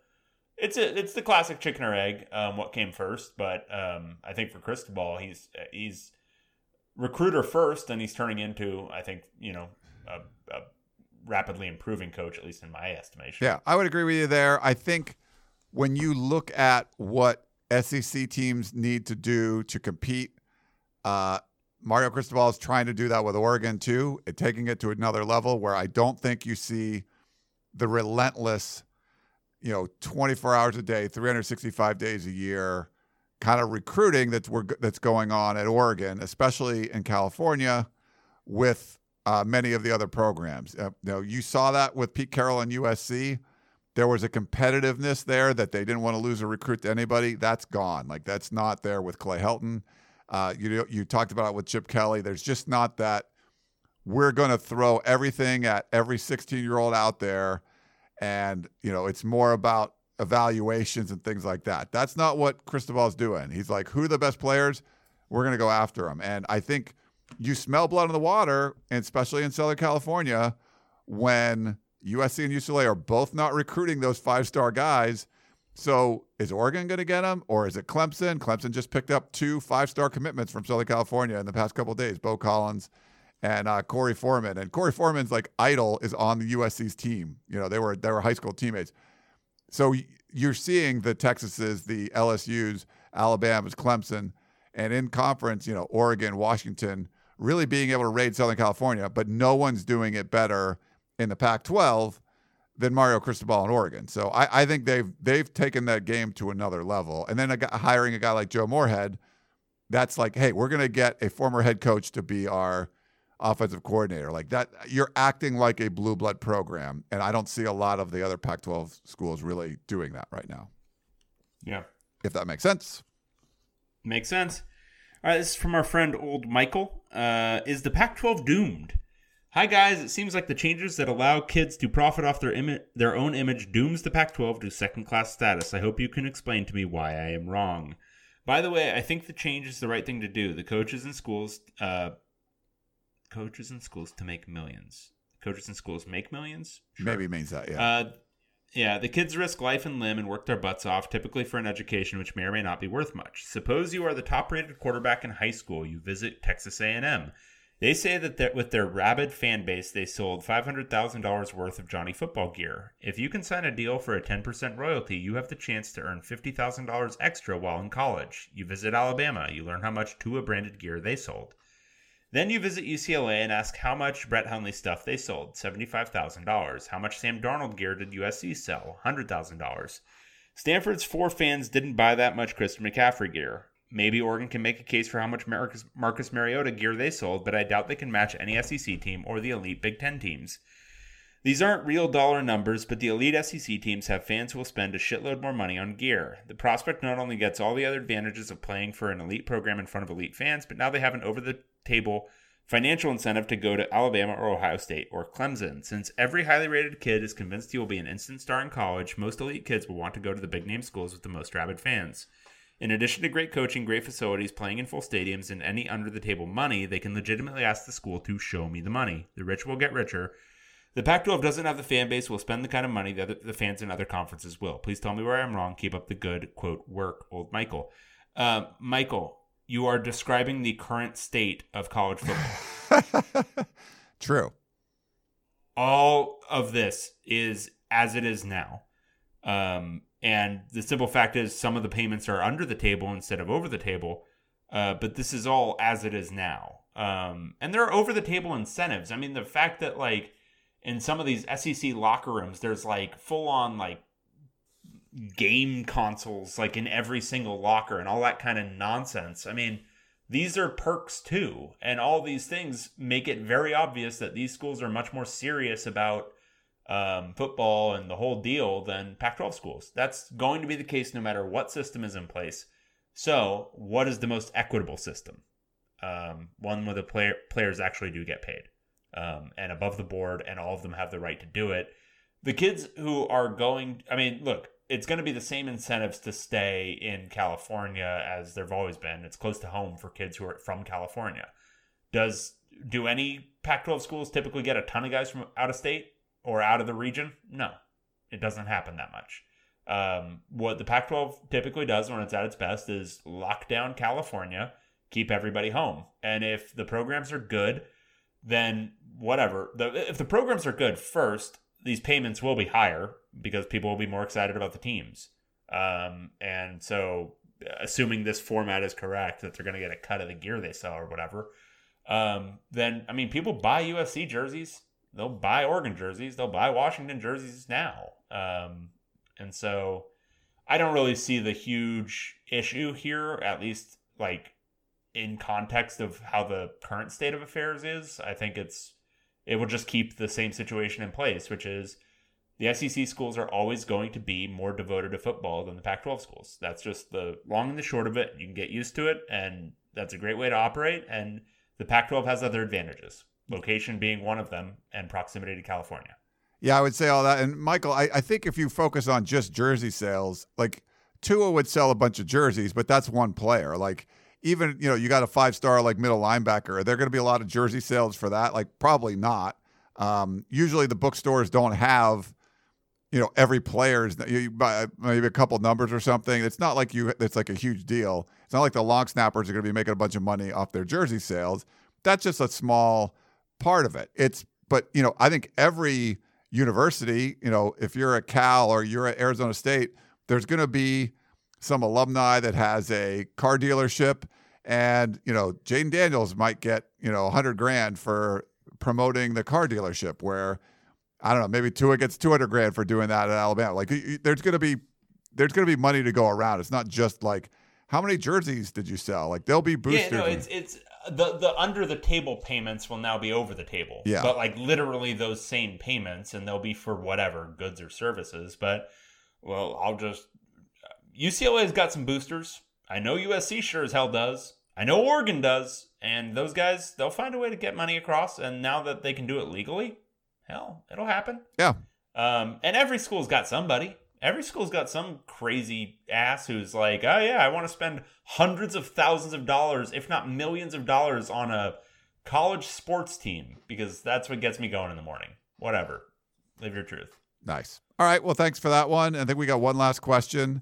it's a it's the classic chicken or egg. Um, what came first? But um, I think for Cristobal, he's he's recruiter first, and he's turning into I think you know a, a rapidly improving coach, at least in my estimation. Yeah, I would agree with you there. I think when you look at what SEC teams need to do to compete, uh, Mario Cristobal is trying to do that with Oregon too, taking it to another level where I don't think you see the relentless, you know, 24 hours a day, 365 days a year kind of recruiting that's we're, that's going on at Oregon, especially in California, with uh, many of the other programs. Uh, you know, you saw that with Pete Carroll and USC. There was a competitiveness there that they didn't want to lose a recruit to anybody. That's gone. Like that's not there with Clay Helton. Uh, you you talked about it with Chip Kelly. There's just not that. We're going to throw everything at every 16 year old out there, and you know it's more about evaluations and things like that. That's not what Cristobal's doing. He's like, who are the best players? We're going to go after them. And I think you smell blood in the water, and especially in Southern California, when USC and UCLA are both not recruiting those five star guys. So is Oregon going to get them, or is it Clemson? Clemson just picked up two five star commitments from Southern California in the past couple days: Beaux Collins and uh, Korey Foreman. And Korey Foreman's like idol is on the USC's team. You know, they were they were high school teammates. So you're seeing the Texases, the LSU's, Alabama's, Clemson, and in conference, you know, Oregon, Washington, really being able to raid Southern California, but no one's doing it better in the Pac-12 than Mario Cristobal in Oregon. So I, I think they've they've taken that game to another level. And then a guy, hiring a guy like Joe Moorhead, that's like, hey, we're going to get a former head coach to be our offensive coordinator. Like that, you're acting like a blue blood program, and I don't see a lot of the other Pac-12 schools really doing that right now. Yeah, if that makes sense. Makes sense. All right, this is from our friend Old Michael. Uh, is the Pac-12 doomed? Hi guys, it seems like the changes that allow kids to profit off their Im- their own image dooms the Pac-12 to second-class status. I hope you can explain to me why I am wrong. By the way, I think the change is the right thing to do. The coaches and schools, uh, coaches in schools to make millions. Coaches in schools make millions. Sure. Maybe means that, yeah. Uh, yeah, the kids risk life and limb and work their butts off, typically for an education which may or may not be worth much. Suppose you are the top-rated quarterback in high school. You visit Texas A&M. They say that with their rabid fan base, they sold $500,000 worth of Johnny football gear. If you can sign a deal for a 10% royalty, you have the chance to earn $50,000 extra while in college. You visit Alabama, you learn how much Tua branded gear they sold. Then you visit UCLA and ask how much Brett Hundley stuff they sold $75,000. How much Sam Darnold gear did USC sell? $100,000. Stanford's four fans didn't buy that much Christian McCaffrey gear. Maybe Oregon can make a case for how much Marcus, Marcus Mariota gear they sold, but I doubt they can match any SEC team or the elite Big Ten teams. These aren't real dollar numbers, but the elite SEC teams have fans who will spend a shitload more money on gear. The prospect not only gets all the other advantages of playing for an elite program in front of elite fans, but now they have an over the table financial incentive to go to Alabama or Ohio State or Clemson. Since every highly rated kid is convinced he will be an instant star in college, most elite kids will want to go to the big name schools with the most rabid fans. In addition to great coaching, great facilities, playing in full stadiums, and any under the table money, they can legitimately ask the school to show me the money. The rich will get richer. The Pac 12 doesn't have the fan base, will spend the kind of money that the fans in other conferences will. Please tell me where I'm wrong. Keep up the good, quote, work, old Michael. Uh, Michael, you are describing the current state of college football. *laughs* True. All of this is as it is now. Um, and the simple fact is, some of the payments are under the table instead of over the table. Uh, but this is all as it is now. Um, and there are over the table incentives. I mean, the fact that, like, in some of these SEC locker rooms, there's like full on, like, game consoles, like, in every single locker and all that kind of nonsense. I mean, these are perks too. And all these things make it very obvious that these schools are much more serious about um, football and the whole deal than Pac 12 schools. That's going to be the case no matter what system is in place. So, what is the most equitable system? Um, one where the player, players actually do get paid um, and above the board, and all of them have the right to do it. The kids who are going, I mean, look, it's going to be the same incentives to stay in California as there've always been. It's close to home for kids who are from California. Does do any Pac-12 schools typically get a ton of guys from out of state? or out of the region? No, it doesn't happen that much. Um, what the Pac 12 typically does when it's at its best is lock down California, keep everybody home. And if the programs are good, then whatever. The, if the programs are good, first, these payments will be higher because people will be more excited about the teams. Um, and so, assuming this format is correct, that they're going to get a cut of the gear they sell or whatever, um, then, I mean, people buy USC jerseys they'll buy Oregon jerseys, they'll buy Washington jerseys now. Um, and so I don't really see the huge issue here, at least like in context of how the current state of affairs is. I think it's it will just keep the same situation in place, which is the SEC schools are always going to be more devoted to football than the Pac 12 schools. That's just the long and the short of it. You can get used to it, and that's a great way to operate. And the Pac 12 has other advantages location being one of them, and proximity to California. Yeah, I would say all that. And Michael, I, I think if you focus on just jersey sales, like Tua would sell a bunch of jerseys, but that's one player. Like even you know you got a five star like middle linebacker. Are there going to be a lot of jersey sales for that? Like probably not. Um, usually the bookstores don't have you know every player's you buy maybe a couple numbers or something. It's not like you it's like a huge deal. It's not like the long snappers are going to be making a bunch of money off their jersey sales. That's just a small part of it. It's but you know I think every university, you know, if you're a Cal or you're at Arizona State, there's going to be some alumni that has a car dealership. And you know Jayden Daniels might get you know 100 grand for promoting the car dealership where I don't know maybe Tua gets 200 grand for doing that at Alabama. Like there's going to be there's going to be money to go around. It's not just like how many jerseys did you sell? Like there'll be boosters Yeah, no, it's it's the the under the table payments will now be over the table. Yeah. But like literally those same payments and they'll be for whatever goods or services, but well, I'll just UCLA's got some boosters. I know USC sure as hell does. I know Oregon does, and those guys they'll find a way to get money across and now that they can do it legally, hell, it'll happen. yeah Um, and every school's got somebody. Every school's got some crazy ass who's like, oh yeah, I want to spend hundreds of thousands of dollars, if not millions of dollars, on a college sports team because that's what gets me going in the morning. Whatever. Live your truth. Nice. All right. Well, thanks for that one. I think we got one last question.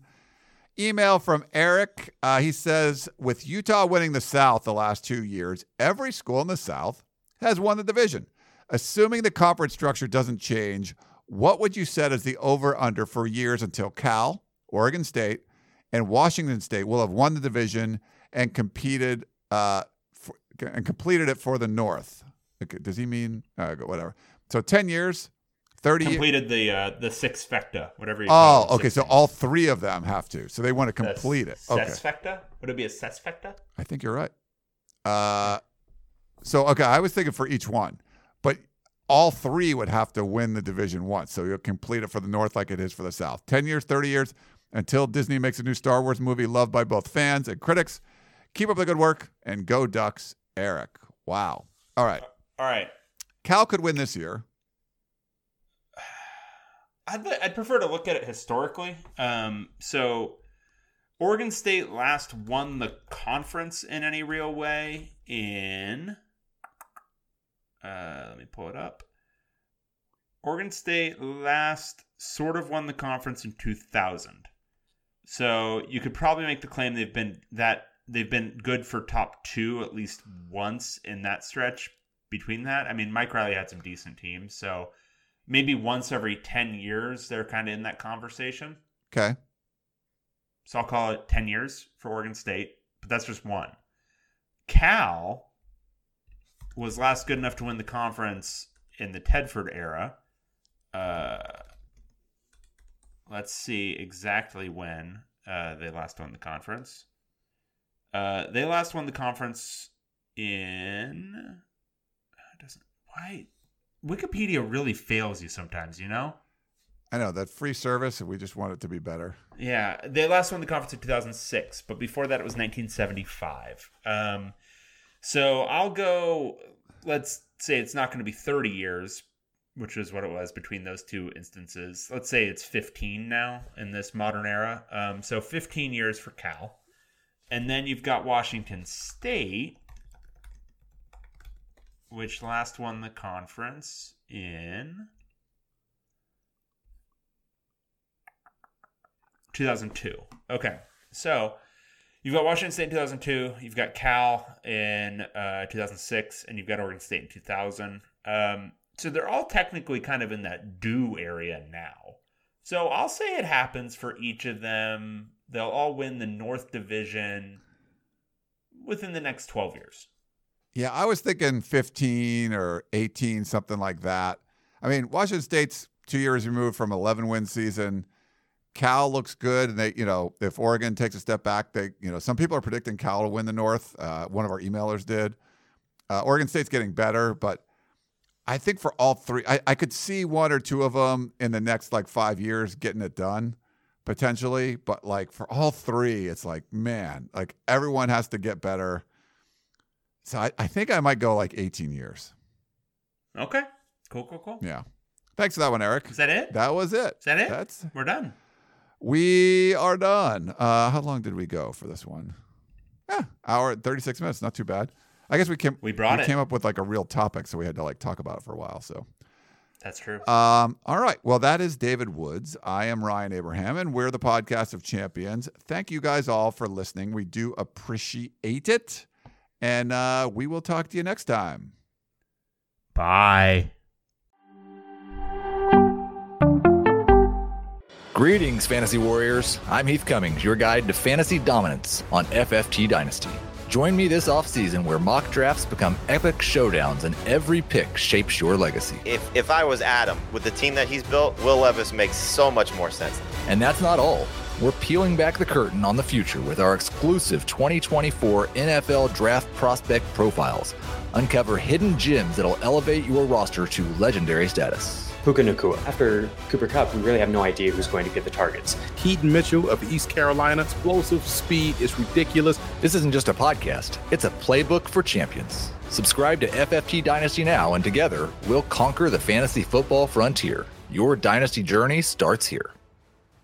Email from Eric. Uh, he says, with Utah winning the South the last two years, every school in the South has won the division. Assuming the conference structure doesn't change, what would you set as the over under for years until Cal, Oregon State, and Washington State will have won the division and competed uh, for, and completed it for the North? Okay, Does he mean uh, whatever? So ten years, thirty. Completed the uh, the six fecta, whatever you call it. Oh, it. okay. So all three of them have to. So they want to complete it. Okay. Sesfecta? Would it be a sesfecta? I think you're right. Uh, so okay, I was thinking for each one, but all three would have to win the division once. So you'll complete it for the North like it is for the South. Ten years, thirty years until Disney makes a new Star Wars movie loved by both fans and critics. Keep up the good work and go Ducks, Eric. Wow. All right, All right. Cal could win this year. I'd, I'd prefer to look at it historically. Um, so, Oregon State last won the conference in any real way in. Uh, let me pull it up. Oregon State last sort of won the conference in 2000. So you could probably make the claim they've been that they've been good for top two at least once in that stretch between that. I mean, Mike Riley had some decent teams, so maybe once every 10 years they're kind of in that conversation. Okay. So I'll call it 10 years for Oregon State, but that's just one. Cal was last good enough to win the conference in the Tedford era. Uh, let's see exactly when uh, they last won the conference. Uh, they last won the conference in. Doesn't why Wikipedia really fails you sometimes, you know. I know that free service, and we just want it to be better. Yeah, they last won the conference in 2006, but before that it was 1975. Um, so I'll go. Let's say it's not going to be 30 years, which is what it was between those two instances. Let's say it's 15 now in this modern era. Um, so 15 years for Cal, and then you've got Washington State, which last won the conference in 2002. Okay. So you've got Washington State in 2002, you've got Cal in uh, 2006, and you've got Oregon State in 2000. Um, so they're all technically kind of in that do area now. So I'll say it happens for each of them. They'll all win the North Division within the next 12 years. Yeah, I was thinking 15 or 18, something like that. I mean, Washington State's two years removed from 11 win season. Cal looks good, and they, you know, if Oregon takes a step back, they, you know, some people are predicting Cal to win the North. Uh, one of our emailers did. Uh, Oregon State's getting better, but I think for all three, I, I could see one or two of them in the next like five years getting it done potentially. But like for all three, it's like, man, like everyone has to get better. So I, I think I might go like 18 years. Okay. Cool, cool, cool. Yeah. Thanks for that one, Eric. Is that it? That was it. Is that it? That's We're done. we are done. Uh, how long did we go for this one? Yeah, hour and 36 minutes, not too bad. I guess we came We brought it. came up with like a real topic, so we had to like talk about it for a while. So That's true. um, all right. Well, that is David Woods. I am Ryan Abraham, and we're the podcast of champions. Thank you guys all for listening. We do appreciate it. And uh, we will talk to you next time. Bye. Greetings, Fantasy Warriors. I'm Heath Cummings, your guide to fantasy dominance on FFT Dynasty. Join me this offseason where mock drafts become epic showdowns and every pick shapes your legacy. If if I was Adam with the team that he's built, Will Levis makes so much more sense. And that's not all. We're peeling back the curtain on the future with our exclusive 2024 NFL Draft Prospect Profiles. Uncover hidden gems that'll elevate your roster to legendary status. Puka Nacua. After Cooper Kupp, we really have no idea who's going to get the targets. Keaton Mitchell of East Carolina, explosive speed is ridiculous. This isn't just a podcast, it's a playbook for champions. Subscribe to FFT Dynasty now, and together we'll conquer the fantasy football frontier. Your dynasty journey starts here.